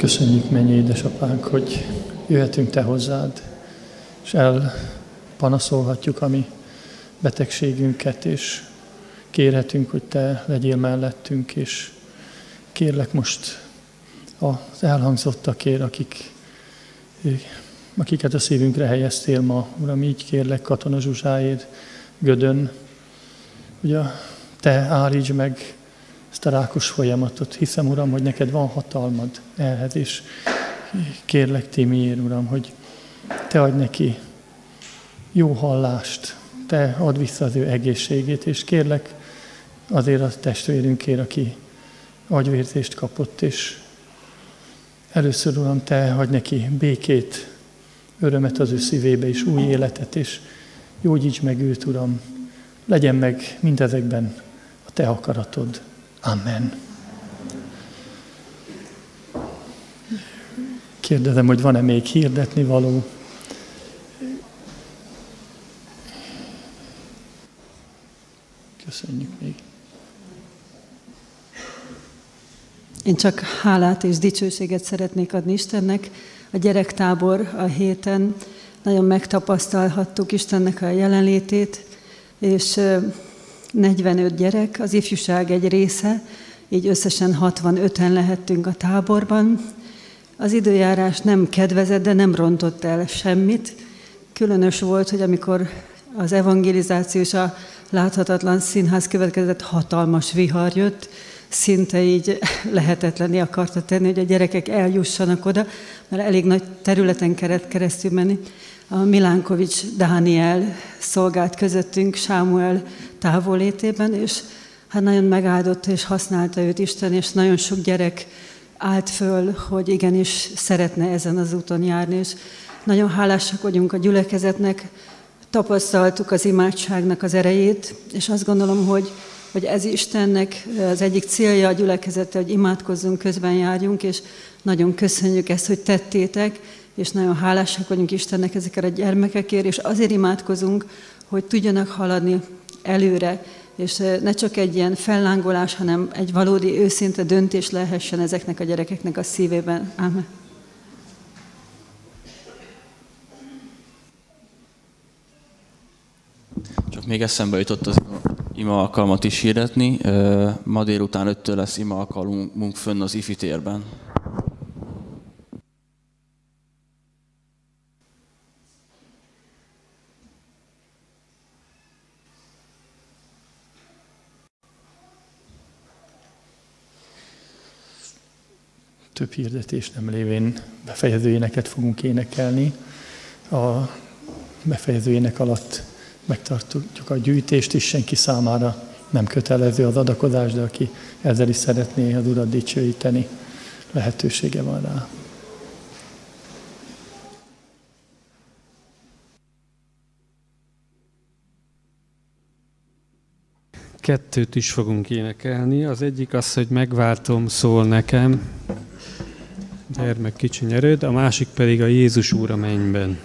Köszönjük, mennyi édesapánk, hogy jöhetünk Te hozzád, és elpanaszolhatjuk a mi betegségünket, és kérhetünk, hogy Te legyél mellettünk, és kérlek most az elhangzottakért, akik, akiket a szívünkre helyeztél ma, Uram, így kérlek Katona Zsuzsáért, Gödön, hogy a Te állítsd meg ezt a rákos folyamatot. Hiszem, Uram, hogy neked van hatalmad ehhez, és kérlek Timiért, Uram, hogy Te adj neki jó hallást, Te add vissza az ő egészségét, és kérlek azért a testvérünkért, aki agyvérzést kapott, és először, Uram, Te adj neki békét, örömet az ő szívébe, és új életet, és gyógyíts meg őt, Uram, legyen meg mindezekben a Te akaratod. Amen. Kérdezem, hogy van-e még hirdetni való? Köszönjük még. Én csak hálát és dicsőséget szeretnék adni Istennek. A gyerektábor a héten nagyon megtapasztalhattuk Istennek a jelenlétét, és 45 gyerek, az ifjúság egy része, így összesen 65-en lehettünk a táborban. Az időjárás nem kedvezett, de nem rontott el semmit. Különös volt, hogy amikor az evangelizáció és a láthatatlan színház következett, hatalmas vihar jött, szinte így lehetetlené akarta tenni, hogy a gyerekek eljussanak oda, mert elég nagy területen kellett keresztül menni a Milánkovics Dániel szolgált közöttünk Sámuel távolétében, és hát nagyon megáldotta és használta őt Isten, és nagyon sok gyerek állt föl, hogy igenis szeretne ezen az úton járni, és nagyon hálásak vagyunk a gyülekezetnek, tapasztaltuk az imádságnak az erejét, és azt gondolom, hogy, hogy ez Istennek az egyik célja a gyülekezete, hogy imádkozzunk, közben járjunk, és nagyon köszönjük ezt, hogy tettétek, és nagyon hálásak vagyunk Istennek ezekre a gyermekekért, és azért imádkozunk, hogy tudjanak haladni előre, és ne csak egy ilyen fellángolás, hanem egy valódi őszinte döntés lehessen ezeknek a gyerekeknek a szívében. Ámen. Csak még eszembe jutott az ima alkalmat is hirdetni. Ma délután 5 lesz ima alkalmunk fönn az IFI több hirdetés nem lévén befejező éneket fogunk énekelni. A befejező ének alatt megtartjuk a gyűjtést is, senki számára nem kötelező az adakozás, de aki ezzel is szeretné az Urat dicsőíteni, lehetősége van rá. Kettőt is fogunk énekelni. Az egyik az, hogy megváltom, szól nekem, gyermek kicsiny erőd, a másik pedig a Jézus Úr a mennyben.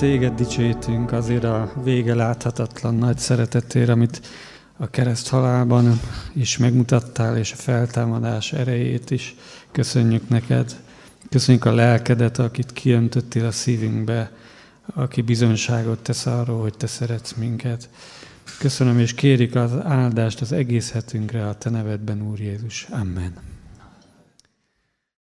Téged dicsőítünk azért a vége láthatatlan nagy szeretetért, amit a kereszt halálban is megmutattál, és a feltámadás erejét is. Köszönjük neked. Köszönjük a lelkedet, akit kiöntöttél a szívünkbe, aki bizonyságot tesz arról, hogy te szeretsz minket. Köszönöm, és kérik az áldást az egész hetünkre a Te nevedben, Úr Jézus. Amen.